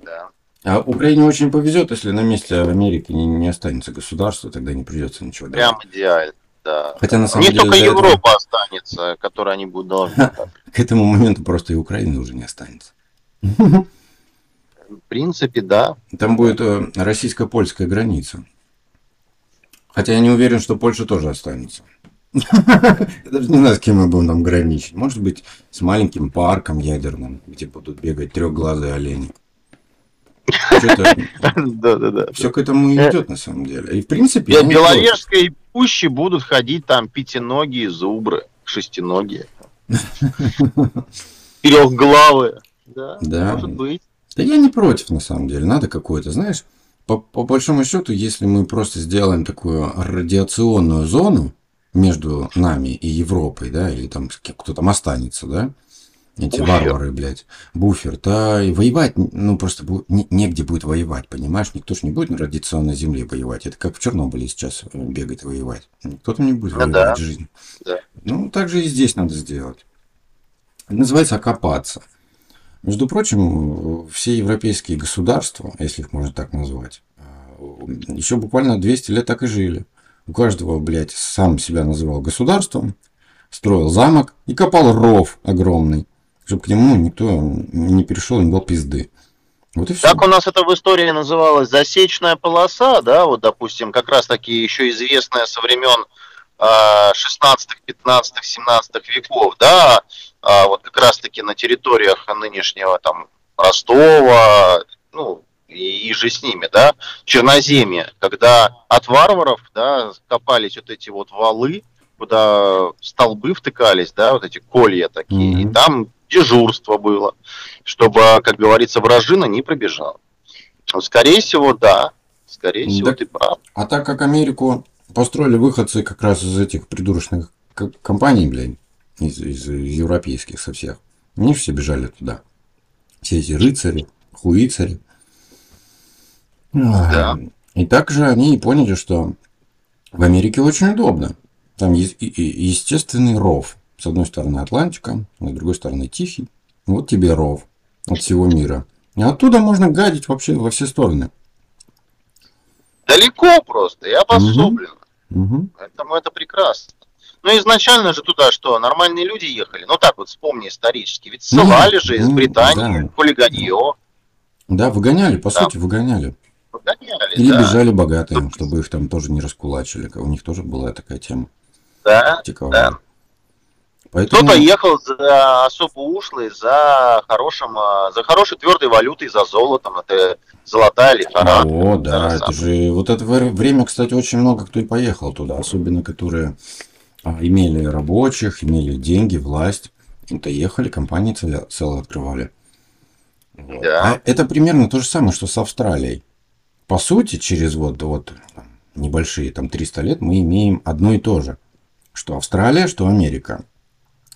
[SPEAKER 2] Да. А Украине очень повезет, если на месте Америки не, не останется государства, тогда не придется ничего
[SPEAKER 1] Прям идеально. Да.
[SPEAKER 2] Хотя на самом
[SPEAKER 1] У
[SPEAKER 2] деле
[SPEAKER 1] только Европа этого... останется, которую они будут должны.
[SPEAKER 2] К этому моменту просто и Украины уже не останется.
[SPEAKER 1] В принципе, да.
[SPEAKER 2] Там будет э, российско-польская граница. Хотя я не уверен, что Польша тоже останется. Я даже не знаю, с кем мы будем там граничить. Может быть, с маленьким парком ядерным, где будут бегать трехглазые олени. Да, да, да. Все к этому и идет, на самом деле. И в принципе.
[SPEAKER 1] В Беловежской пуще будут ходить там пятиногие зубры, шестиногие. Трехглавые. Да,
[SPEAKER 2] да, может быть. Да я не против, на самом деле. Надо какое-то, знаешь, по, по большому счету, если мы просто сделаем такую радиационную зону между нами и Европой, да, или там кто там останется, да, эти буфер. варвары, блядь, буфер, то и воевать, ну, просто не, негде будет воевать, понимаешь? Никто же не будет на радиационной земле воевать. Это как в Чернобыле сейчас э, бегать воевать. Никто там не будет ну, воевать да. жизнь. Да. Ну, так же и здесь надо сделать. Это называется окопаться. Между прочим, все европейские государства, если их можно так назвать, еще буквально 200 лет так и жили. У каждого, блядь, сам себя называл государством, строил замок и копал ров огромный, чтобы к нему никто не перешел, не был пизды.
[SPEAKER 1] Вот и все. Так у нас это в истории называлось засечная полоса, да, вот, допустим, как раз таки еще известная со времен 16, 15, 17 веков, да, вот как раз-таки на территориях нынешнего там Ростова, ну, и, и же с ними, да, Черноземье, когда от варваров, да, копались вот эти вот валы, куда столбы втыкались, да, вот эти колья такие, mm-hmm. и там дежурство было, чтобы, как говорится, вражина не пробежала. Скорее всего, да, скорее всего, ты прав.
[SPEAKER 2] А так как Америку построили выходцы как раз из этих придурочных компаний, блядь, из, из, европейских со всех. Они все бежали туда. Все эти рыцари, хуицари. Да. И также они и поняли, что в Америке очень удобно. Там есть естественный ров. С одной стороны Атлантика, с другой стороны Тихий. Вот тебе ров от всего мира. И оттуда можно гадить вообще во все стороны.
[SPEAKER 1] Далеко просто, я обособлен. Угу. Поэтому это прекрасно. Ну, изначально же туда что, нормальные люди ехали? Ну, так вот, вспомни исторически. Ведь ссылали ну, же из Британии, да. хулиганье.
[SPEAKER 2] Да, выгоняли, по да. сути, выгоняли. Выгоняли, Или да. бежали богатые, чтобы их там тоже не раскулачили. У них тоже была такая тема.
[SPEAKER 1] Да, Тиковая. да. Поэтому... Кто-то ехал за особо ушлый, за хорошим, а, за хорошей твердой валютой, за золотом. Это золотая лихорадка.
[SPEAKER 2] О, да, это же вот это время, кстати, очень много кто и поехал туда, особенно которые имели рабочих, имели деньги, власть. Это ехали, компании целые открывали. Да. А это примерно то же самое, что с Австралией. По сути, через вот, вот небольшие там 300 лет мы имеем одно и то же. Что Австралия, что Америка.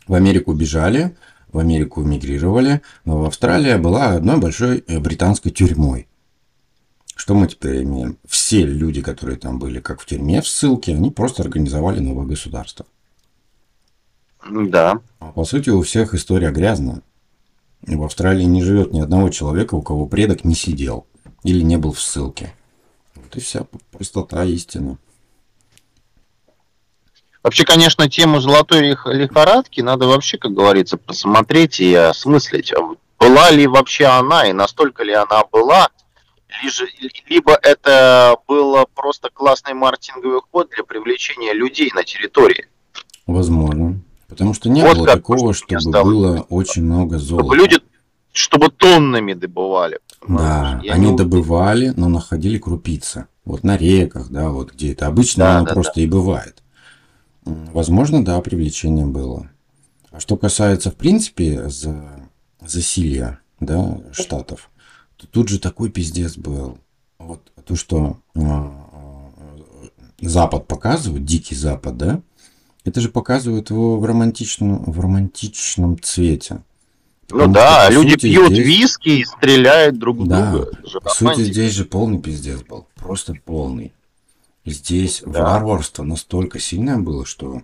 [SPEAKER 2] В Америку бежали, в Америку мигрировали, но Австралия была одной большой э, британской тюрьмой. Что мы теперь имеем? Все люди, которые там были, как в тюрьме, в ссылке, они просто организовали новое государство.
[SPEAKER 1] Да.
[SPEAKER 2] А по сути, у всех история грязная. В Австралии не живет ни одного человека, у кого предок не сидел или не был в ссылке. Вот и вся простота истины.
[SPEAKER 1] Вообще, конечно, тему золотой лихорадки надо вообще, как говорится, посмотреть и осмыслить. Была ли вообще она и настолько ли она была, либо это было просто классный маркетинговый ход для привлечения людей на территории.
[SPEAKER 2] Возможно. Потому что не вот было такого, чтобы стало. было очень много золота.
[SPEAKER 1] Чтобы люди, чтобы тоннами добывали.
[SPEAKER 2] Да, Я они не... добывали, но находили крупицы. Вот на реках, да, вот где это обычно да, оно да, просто да. и бывает. Возможно, да, привлечение было. А что касается, в принципе, за, засилья, да, штатов, то тут же такой пиздец был. Вот то, что э, Запад показывает, Дикий Запад, да, это же показывают его в романтичном, в романтичном цвете.
[SPEAKER 1] Ну Потому да, что, люди сути, пьют здесь... виски и стреляют друг
[SPEAKER 2] да, друга. По сути, здесь же полный пиздец был. Просто полный. Здесь да. варварство настолько сильное было, что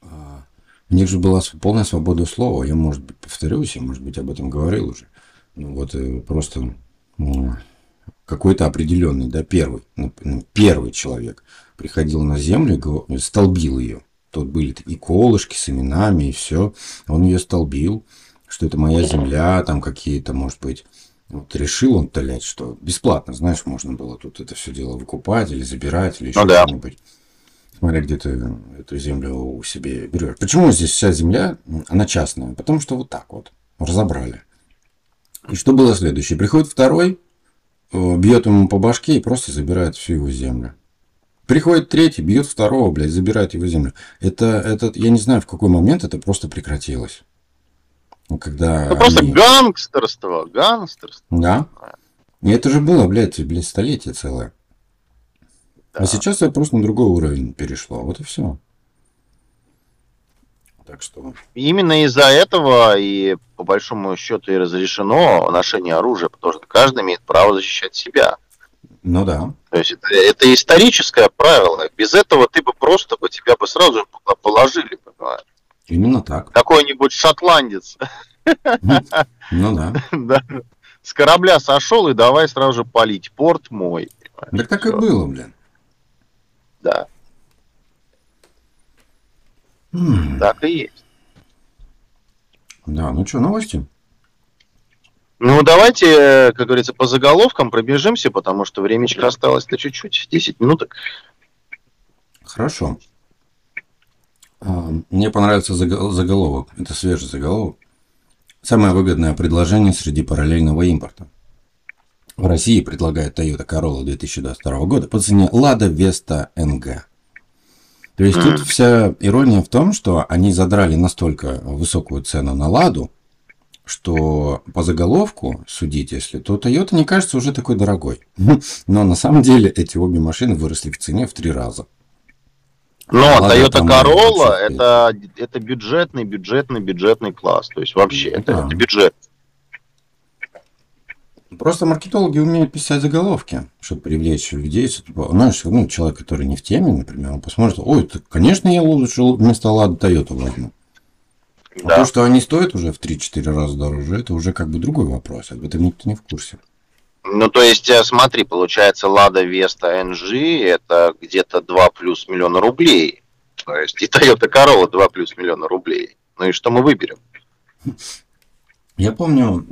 [SPEAKER 2] а, у них же была полная свобода слова. Я, может быть, повторюсь, я, может быть, об этом говорил уже. Ну вот э, просто ну, какой-то определенный, да, первый, ну, первый человек приходил на землю, столбил ее. Тут были такие колышки с именами и все. Он ее столбил, что это моя земля, там какие-то, может быть. Вот решил он толять, что бесплатно, знаешь, можно было тут это все дело выкупать или забирать, или еще ну, да. что-нибудь. Смотря где ты эту землю у себе берешь. Почему здесь вся земля, она частная? Потому что вот так вот разобрали. И что было следующее? Приходит второй, э, бьет ему по башке и просто забирает всю его землю. Приходит третий, бьет второго, блядь, забирает его землю. Это, это, я не знаю, в какой момент это просто прекратилось. Ну, когда
[SPEAKER 1] это просто гангстерство, гангстерство.
[SPEAKER 2] Да. И это же было, блядь, блядь, столетие целое. А да. А сейчас это просто на другой уровень перешло. Вот и все.
[SPEAKER 1] Так что... Именно из-за этого и по большому счету и разрешено ношение оружия, потому что каждый имеет право защищать себя.
[SPEAKER 2] Ну да.
[SPEAKER 1] То есть это, это историческое правило. Без этого ты бы просто бы тебя бы сразу положили, понимаешь?
[SPEAKER 2] Именно так.
[SPEAKER 1] Какой-нибудь шотландец.
[SPEAKER 2] Ну да.
[SPEAKER 1] да. С корабля сошел и давай сразу же палить. Порт мой.
[SPEAKER 2] Так так и было, блин.
[SPEAKER 1] Да. Так и есть.
[SPEAKER 2] Да, ну что, новости?
[SPEAKER 1] Ну, давайте, как говорится, по заголовкам пробежимся, потому что времечко осталось-то чуть-чуть, 10 минуток.
[SPEAKER 2] Хорошо. А, мне понравился заголовок. Это свежий заголовок. Самое выгодное предложение среди параллельного импорта. В России предлагает Toyota Corolla 2022 года по цене Lada Vesta NG. То есть тут вся ирония в том, что они задрали настолько высокую цену на Ладу, что по заголовку судить, если, то Toyota не кажется уже такой дорогой. Но на самом деле эти обе машины выросли в цене в три раза.
[SPEAKER 1] Но Toyota Corolla это, это бюджетный, бюджетный, бюджетный класс. То есть вообще, это, это бюджет.
[SPEAKER 2] Просто маркетологи умеют писать заголовки, чтобы привлечь людей. Знаешь, ну, человек, который не в теме, например, он посмотрит, ой, это, конечно, я лучше вместо Лада Toyota возьму. А да. А то, что они стоят уже в 3-4 раза дороже, это уже как бы другой вопрос. Об этом никто не в курсе.
[SPEAKER 1] Ну, то есть, э, смотри, получается, Лада Веста NG это где-то 2 плюс миллиона рублей. То есть, и Toyota Corolla 2 плюс миллиона рублей. Ну и что мы выберем?
[SPEAKER 2] Я помню,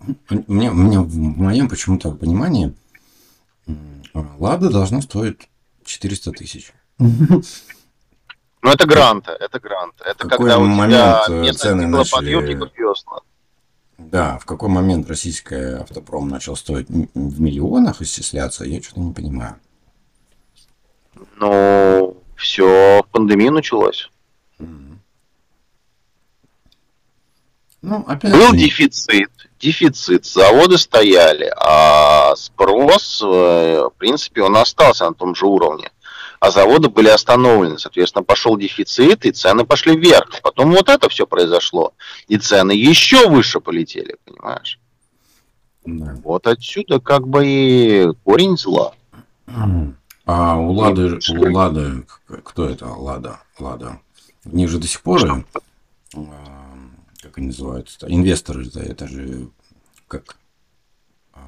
[SPEAKER 2] у меня в моем почему-то понимании Лада должна стоить 400 тысяч.
[SPEAKER 1] Ну, это гранты, это гранты. Это
[SPEAKER 2] Какой
[SPEAKER 1] когда у
[SPEAKER 2] момент,
[SPEAKER 1] тебя
[SPEAKER 2] э, цены
[SPEAKER 1] весла.
[SPEAKER 2] Да, в какой момент российская автопром начал стоить в миллионах исчисляться, я что-то не понимаю.
[SPEAKER 1] Ну, все, пандемия началась.
[SPEAKER 2] Ну, опять
[SPEAKER 1] Был дефицит, дефицит, заводы стояли, а спрос, э, в принципе, он остался на том же уровне. А заводы были остановлены, соответственно, пошел дефицит, и цены пошли вверх. Потом вот это все произошло, и цены еще выше полетели, понимаешь?
[SPEAKER 2] да.
[SPEAKER 1] Вот отсюда как бы и корень зла.
[SPEAKER 2] А у Лады, у Лады, кто это Лада? Лада. У них же до сих пор, э, как они называются, инвесторы, это, это же как... а,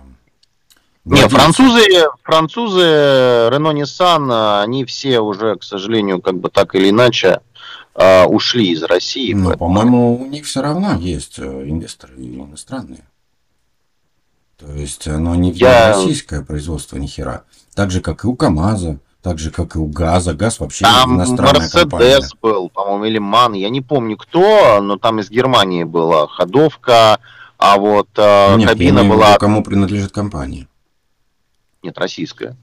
[SPEAKER 1] Не, французы, французы, Renault Nissan, они все уже, к сожалению, как бы так или иначе а, ушли из России.
[SPEAKER 2] Ну,
[SPEAKER 1] поэтому-
[SPEAKER 2] по-моему, у них все равно есть э, инвесторы иностранные. То есть оно не
[SPEAKER 1] Я-
[SPEAKER 2] российское производство ни хера. Так же, как и у КАМАЗа, так же, как и у ГАЗа. ГАЗ вообще
[SPEAKER 1] Там
[SPEAKER 2] иностранная компания.
[SPEAKER 1] Мерседес был, по-моему, или Ман, я не помню кто, но там из Германии была ходовка, а вот э,
[SPEAKER 2] Нет, я
[SPEAKER 1] кабина
[SPEAKER 2] в виду,
[SPEAKER 1] была,
[SPEAKER 2] кому принадлежит компания.
[SPEAKER 1] нет, российская.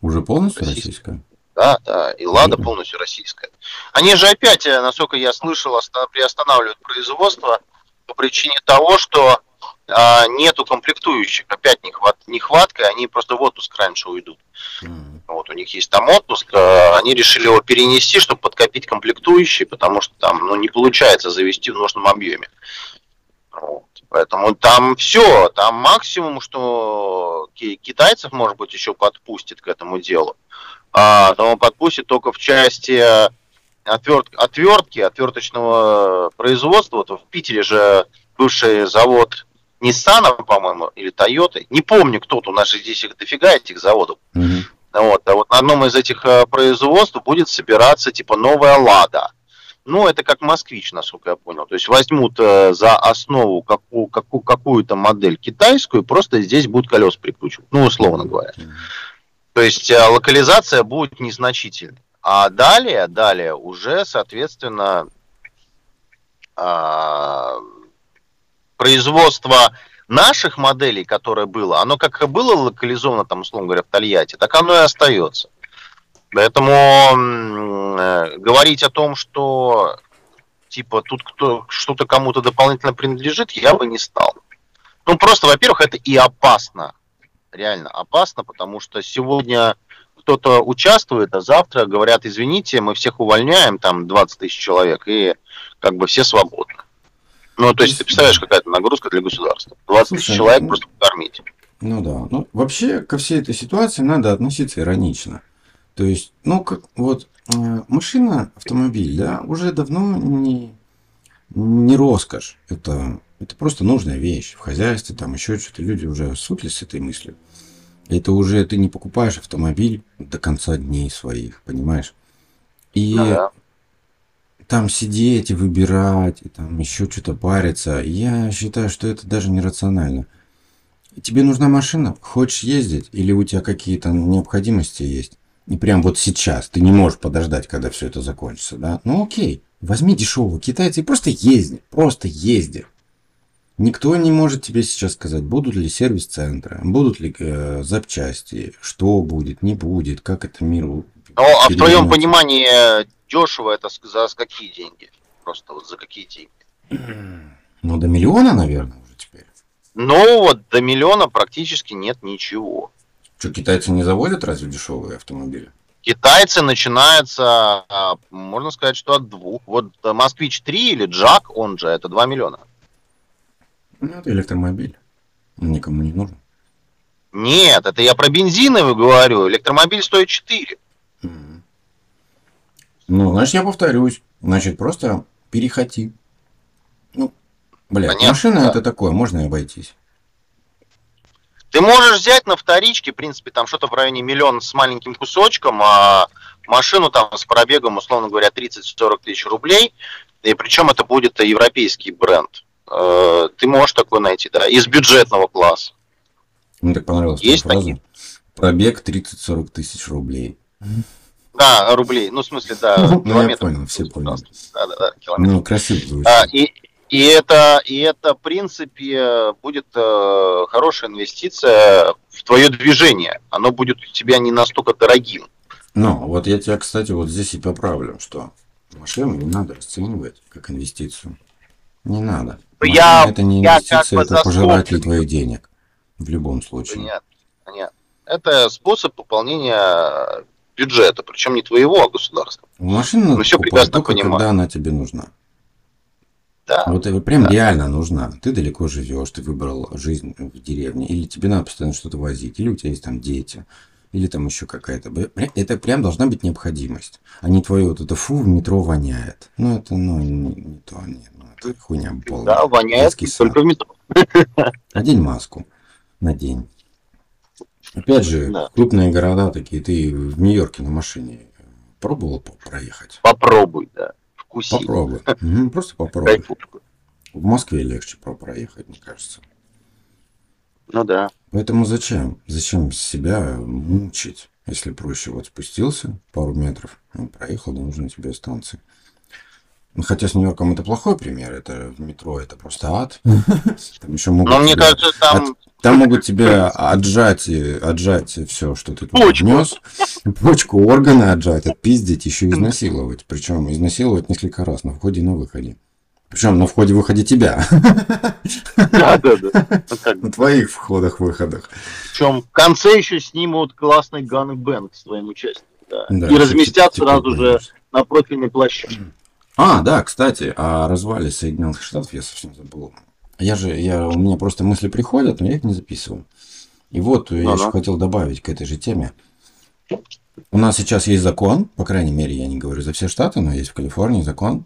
[SPEAKER 2] Уже полностью
[SPEAKER 1] Российская.
[SPEAKER 2] российская?
[SPEAKER 1] Да, да, и Лада полностью российская. Они же опять, э, насколько я слышал, оста- приостанавливают производство по причине того, что а, нету комплектующих, опять нехват, нехватка, они просто в отпуск раньше уйдут.
[SPEAKER 2] М.
[SPEAKER 1] Вот у них есть там отпуск, э, они решили его перенести, чтобы подкопить комплектующие, потому что там ну, не получается завести в нужном объеме. Вот. Поэтому там все, там максимум, что ки- китайцев, может быть, еще подпустит к этому делу. А, но подпустит только в части э, отверт, отвертки, отверточного производства. Вот в Питере же бывший завод Nissan, по-моему, или Toyota. Не помню, кто-то, у нас же здесь их дофига этих заводов.
[SPEAKER 2] Мгм.
[SPEAKER 1] Вот, а вот на одном из этих э, производств будет собираться типа новая Лада. Ну, это как москвич, насколько я понял. То есть возьмут э, за основу какую, какую, какую-то модель китайскую, просто здесь будут колеса прикручивать. Ну, условно говоря. То есть э, локализация будет незначительной. А далее, далее уже, соответственно, а, производство наших моделей, которое было, оно как и было локализовано, там, условно говоря, в Тольятти, так оно и остается. Поэтому э, говорить о том, что типа тут кто, что-то кому-то дополнительно принадлежит, я бы не стал. Ну, просто, во-первых, это и опасно. Реально опасно, потому что сегодня кто-то участвует, а завтра говорят, извините, мы всех увольняем, там 20 тысяч человек, и как бы все свободны. Ну, то есть, ты представляешь, какая-то нагрузка для государства. 20 тысяч человек
[SPEAKER 2] ну-
[SPEAKER 1] просто покормить.
[SPEAKER 2] Ну да. Ну, вообще ко всей этой ситуации надо относиться иронично. То есть, ну, как вот э, машина, автомобиль, да, уже давно не, не роскошь. Это, это просто нужная вещь. В хозяйстве там еще что-то. Люди уже свыклись с этой мыслью. Это уже ты не покупаешь автомобиль до конца дней своих, понимаешь? И
[SPEAKER 1] Ну да.
[SPEAKER 2] Там сидеть и выбирать, и там еще что-то париться, я считаю, что это даже нерационально. Тебе нужна машина? Хочешь ездить? Или у тебя какие-то необходимости есть? И прям вот сейчас ты не можешь подождать, когда все это закончится, да? Ну окей, возьми дешевого китайца и просто езди, просто езди. Никто не может тебе сейчас сказать, будут ли сервис-центры, будут ли э, запчасти, что будет, не будет, как это миру.
[SPEAKER 1] Ну, а в твоем понимании дешево это за какие деньги? Просто вот за какие деньги?
[SPEAKER 2] Ну, до миллиона, наверное, уже теперь.
[SPEAKER 1] Ну, вот до миллиона практически нет ничего.
[SPEAKER 2] Что, китайцы не заводят разве дешевые автомобили?
[SPEAKER 1] Китайцы начинаются, а, можно сказать, что от двух. Вот э, Москвич 3 или Джак, он же, это 2 миллиона.
[SPEAKER 2] Ну, это электромобиль. Он никому не нужен.
[SPEAKER 1] Нет, это я про бензиновый говорю. Электромобиль стоит 4.
[SPEAKER 2] Мгм. Ну, значит, я повторюсь. Значит, просто перехоти. Ну, блядь,
[SPEAKER 1] Понятно,
[SPEAKER 2] машина
[SPEAKER 1] да.
[SPEAKER 2] это такое, можно и обойтись.
[SPEAKER 1] Ты можешь взять на вторичке, в принципе, там что-то в районе миллиона с маленьким кусочком, а машину там с пробегом, условно говоря, 30-40 тысяч рублей, и причем это будет европейский бренд. Э, Ты можешь такой найти, да, из бюджетного класса.
[SPEAKER 2] Мне так понравилась твоя
[SPEAKER 1] Есть
[SPEAKER 2] фраза.
[SPEAKER 1] такие?
[SPEAKER 2] Пробег 30-40 тысяч рублей.
[SPEAKER 1] Да, рублей. Ну, в смысле, да,
[SPEAKER 2] Ну, я
[SPEAKER 1] километров.
[SPEAKER 2] понял, все поняли.
[SPEAKER 1] Да, да, да.
[SPEAKER 2] Ну, красиво.
[SPEAKER 1] А, и, и это, и это, в принципе, будет э, хорошая инвестиция в твое движение. Оно будет у тебя не настолько дорогим.
[SPEAKER 2] Ну, вот я тебя, кстати, вот здесь и поправлю, что машину не надо расценивать как инвестицию. Не надо.
[SPEAKER 1] Я-
[SPEAKER 2] это не
[SPEAKER 1] я как
[SPEAKER 2] инвестиция,
[SPEAKER 1] бы
[SPEAKER 2] это пожиратель твоих денег. В любом случае.
[SPEAKER 1] Понятно, понятно. Это способ пополнения бюджета, причем не твоего, а государства.
[SPEAKER 2] Машину надо
[SPEAKER 1] Ну, всё
[SPEAKER 2] покупать
[SPEAKER 1] прекрасно
[SPEAKER 2] только
[SPEAKER 1] понимаю.
[SPEAKER 2] когда она тебе нужна.
[SPEAKER 1] Да.
[SPEAKER 2] Вот прям
[SPEAKER 1] Да.
[SPEAKER 2] реально нужна. Ты далеко живешь, ты выбрал жизнь в деревне, или тебе надо постоянно что-то возить, или у тебя есть там дети, или там еще какая-то. Это прям должна быть необходимость, а не твое вот это фу, в метро воняет. Ну, это, ну, не, не то, не, ну, это хуйня полная.
[SPEAKER 1] Да, воняет только в метро.
[SPEAKER 2] Одень маску на день. Опять же,
[SPEAKER 1] Да.
[SPEAKER 2] крупные города такие, ты в Нью-Йорке на машине пробовал проехать?
[SPEAKER 1] Попробуй, да. Вкуси.
[SPEAKER 2] Попробуй. Просто попробуй.
[SPEAKER 1] Кайфушку.
[SPEAKER 2] В Москве легче про- проехать, мне кажется.
[SPEAKER 1] Ну да.
[SPEAKER 2] Поэтому зачем? Зачем себя мучить, если проще вот спустился пару метров, ну, проехал до нужной тебе станции. Ну, хотя с Нью-Йорком это плохой пример, это в метро это просто ад. Там еще могут
[SPEAKER 1] Но мне кажется, там
[SPEAKER 2] Там могут тебе отжать, и- отжать все, что ты тут
[SPEAKER 1] Почку.
[SPEAKER 2] внес. Почку, органы отжать, отпиздить, еще изнасиловать. Причем изнасиловать несколько раз на входе и на выходе. Причем на входе-выходе тебя.
[SPEAKER 1] Да, да, да.
[SPEAKER 2] На твоих входах-выходах.
[SPEAKER 1] Причем в конце еще снимут классный Ган Бэнк с твоим участием. Да.
[SPEAKER 2] Да,
[SPEAKER 1] и разместят
[SPEAKER 2] типа,
[SPEAKER 1] сразу же на профильной площадке.
[SPEAKER 2] А, да, кстати, о развале Соединенных Штатов я совсем забыл. Я же, я, у меня просто мысли приходят, но я их не записываю. И вот я
[SPEAKER 1] Ага.
[SPEAKER 2] еще хотел добавить к этой же теме. У нас сейчас есть закон, по крайней мере, я не говорю за все штаты, но есть в Калифорнии закон,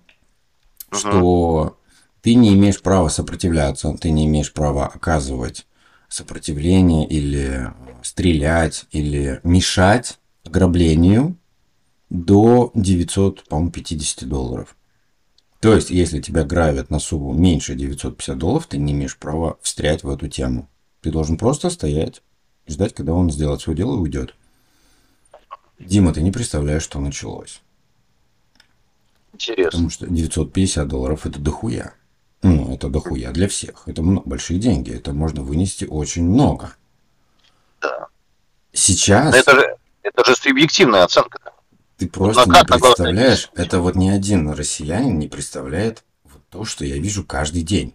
[SPEAKER 1] Мгм.
[SPEAKER 2] что ты не имеешь права сопротивляться, ты не имеешь права оказывать сопротивление или стрелять, или мешать ограблению до 900, по-моему, 50 долларов. То есть, если тебя гравят на сумму меньше 950 долларов, ты не имеешь права встрять в эту тему. Ты должен просто стоять, и ждать, когда он сделает свое дело и уйдет. Дима, ты не представляешь, что началось.
[SPEAKER 1] Интересно.
[SPEAKER 2] Потому что 950 долларов это дохуя. Ну, это дохуя для всех. Это мно- большие деньги. Это можно вынести очень много.
[SPEAKER 1] Да.
[SPEAKER 2] Сейчас
[SPEAKER 1] Но это же, это же субъективная оценка.
[SPEAKER 2] Ты просто
[SPEAKER 1] на
[SPEAKER 2] не представляешь. Это вот ни один россиянин не представляет вот то, что я вижу каждый день.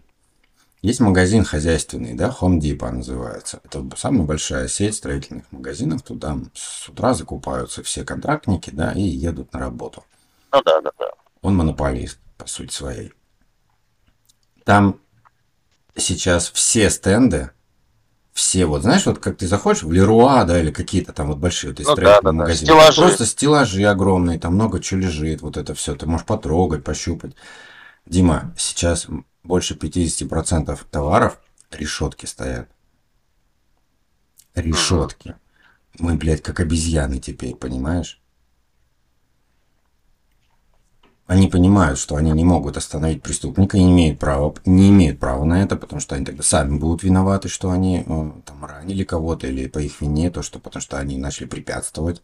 [SPEAKER 2] Есть магазин хозяйственный, да, Home Depot называется. Это самая большая сеть строительных магазинов. Туда с утра закупаются все контрактники, да, и едут на работу.
[SPEAKER 1] Ну да, да, да.
[SPEAKER 2] Он монополист, по сути своей. Там сейчас все стенды, все вот, знаешь, вот как ты заходишь в Леруа, да, или какие-то там вот большие вот эти
[SPEAKER 1] Ну
[SPEAKER 2] строительные
[SPEAKER 1] да, да, да.
[SPEAKER 2] магазины.
[SPEAKER 1] Стеллажи.
[SPEAKER 2] Просто стеллажи огромные, там много чего лежит, вот это все. Ты можешь потрогать, пощупать. Дима, сейчас больше 50% товаров решетки стоят. Решетки. Мы, блядь, как обезьяны теперь, понимаешь? Они понимают, что они не могут остановить преступника и не имеют права, не имеют права на это, потому что они тогда сами будут виноваты, что они э, там ранили кого-то или по их вине, то что потому что они начали препятствовать.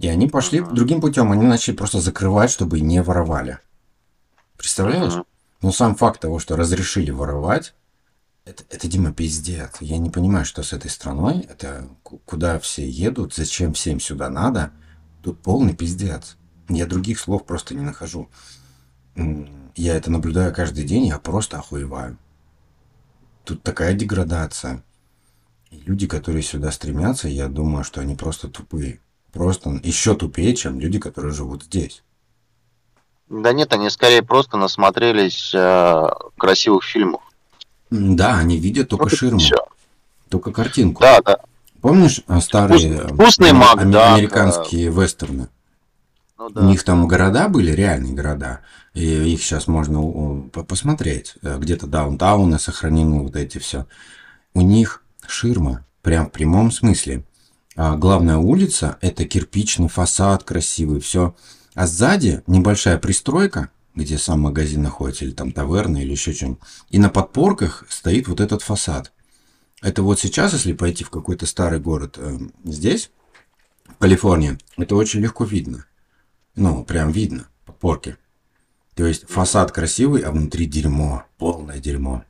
[SPEAKER 2] И они пошли
[SPEAKER 1] Мгм.
[SPEAKER 2] другим путем, они начали просто закрывать, чтобы не воровали. Представляешь?
[SPEAKER 1] Мгм.
[SPEAKER 2] Но сам факт того, что разрешили воровать, это, это, Дима, пиздец. Я не понимаю, что с этой страной, это ку- куда все едут, зачем всем сюда надо. Тут полный пиздец. Я других слов просто не нахожу. Я это наблюдаю каждый день, я просто охуеваю. Тут такая деградация. И люди, которые сюда стремятся, я думаю, что они просто тупые. Просто еще тупее, чем люди, которые живут здесь.
[SPEAKER 1] Да нет, они скорее просто насмотрелись э, красивых фильмов.
[SPEAKER 2] Да, они видят только
[SPEAKER 1] Вот
[SPEAKER 2] ширму,
[SPEAKER 1] всё.
[SPEAKER 2] только картинку.
[SPEAKER 1] Да, да.
[SPEAKER 2] Помнишь а, старые
[SPEAKER 1] Вкус- вкусный
[SPEAKER 2] ам-
[SPEAKER 1] Мак,
[SPEAKER 2] ам-
[SPEAKER 1] да,
[SPEAKER 2] американские вестерны?
[SPEAKER 1] Ну,
[SPEAKER 2] У
[SPEAKER 1] да.
[SPEAKER 2] них там города были, реальные города. И их сейчас можно у- по- посмотреть. Э, Где-то даунтауны сохранены, вот эти все. У них ширма, прям в прямом смысле. А главная улица – это кирпичный фасад красивый, все. А сзади небольшая пристройка, где сам магазин находится, или там таверна, или еще что-нибудь. И на подпорках стоит вот этот фасад. Это вот сейчас, если пойти в какой-то старый город э, здесь, в Калифорнии, это очень легко видно. Ну, прям видно, подпорки. То есть фасад красивый, а внутри дерьмо, полное дерьмо.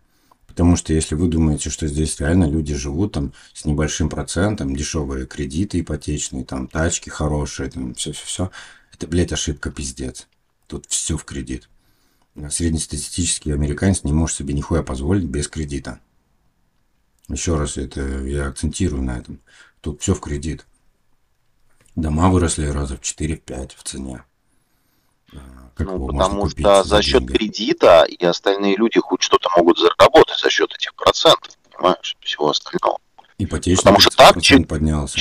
[SPEAKER 2] Потому что если вы думаете, что здесь реально люди живут там с небольшим процентом, дешевые кредиты ипотечные, там тачки хорошие, там все-все-все, это, блядь, ошибка пиздец. Тут все в кредит. Среднестатистический американец не может себе нихуя позволить без кредита. Еще раз это я акцентирую на этом. Тут все в кредит. Дома выросли раза в 4-5 в цене.
[SPEAKER 1] Как ну, потому что за счет деньги? кредита и остальные люди хоть что-то могут заработать за счет этих процентов, понимаешь, всего остального.
[SPEAKER 2] Ипотечный потому что так поднялся.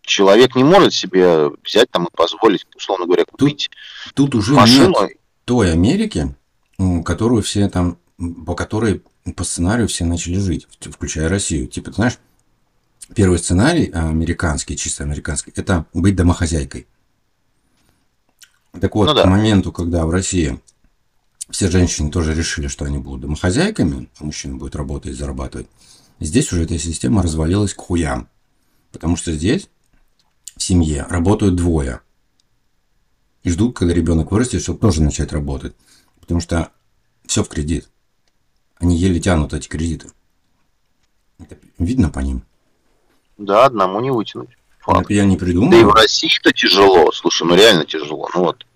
[SPEAKER 1] Человек не может себе взять там и позволить, условно говоря, купить
[SPEAKER 2] тут, тут уже машину. Нет той Америки, которую все там, по которой по сценарию все начали жить, включая Россию. Типа, ты знаешь, первый сценарий американский, чисто американский, это быть домохозяйкой. Так вот, ну, да. к моменту, когда в России все женщины тоже решили, что они будут домохозяйками, а мужчина будет работать и зарабатывать, здесь уже эта система развалилась к хуям. Потому что здесь в семье работают двое. И ждут, когда ребенок вырастет, чтобы тоже начать работать. Потому что все в кредит. Они еле тянут эти кредиты. Это видно по ним.
[SPEAKER 1] Да, одному не вытянуть.
[SPEAKER 2] Факт. Это я не придумал.
[SPEAKER 1] Да и в России это тяжело. Слушай, ну реально тяжело. Ну вот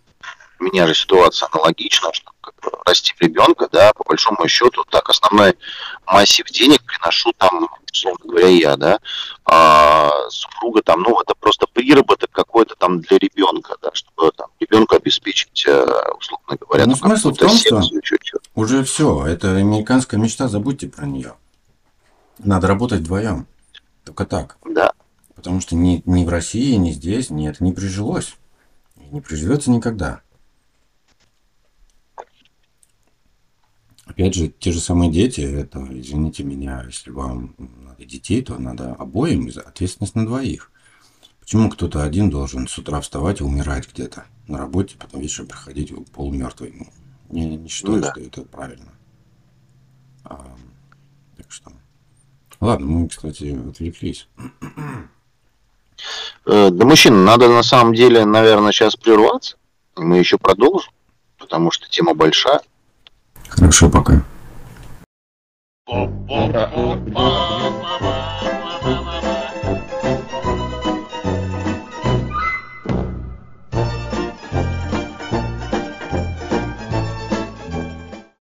[SPEAKER 1] у меня же ситуация аналогична, что как бы, ребенка, да, по большому счету, так, основной массив денег приношу там, условно говоря, я, да, а супруга там, ну, это просто приработок какой-то там для ребенка, да, чтобы там ребенка обеспечить, э, условно говоря,
[SPEAKER 2] ну, смысл в том, что уже все, это американская мечта, забудьте про нее. Надо работать вдвоем. Только так.
[SPEAKER 1] Да.
[SPEAKER 2] Потому что ни, ни в России, ни здесь, ни это не прижилось. И не приживется никогда. Опять же, те же самые дети, это, извините меня, если вам надо детей, то надо обоим, ответственность на двоих. Почему кто-то один должен с утра вставать и умирать где-то на работе, потом вечером приходить полумертвый? Ну, я не считаю, ну, да. что это правильно. А, так что... Ладно, мы, кстати, отвлеклись.
[SPEAKER 1] Э, да, мужчина, надо на самом деле, наверное, сейчас прерваться. Мы еще продолжим, потому что тема большая.
[SPEAKER 2] Хорошо, пока.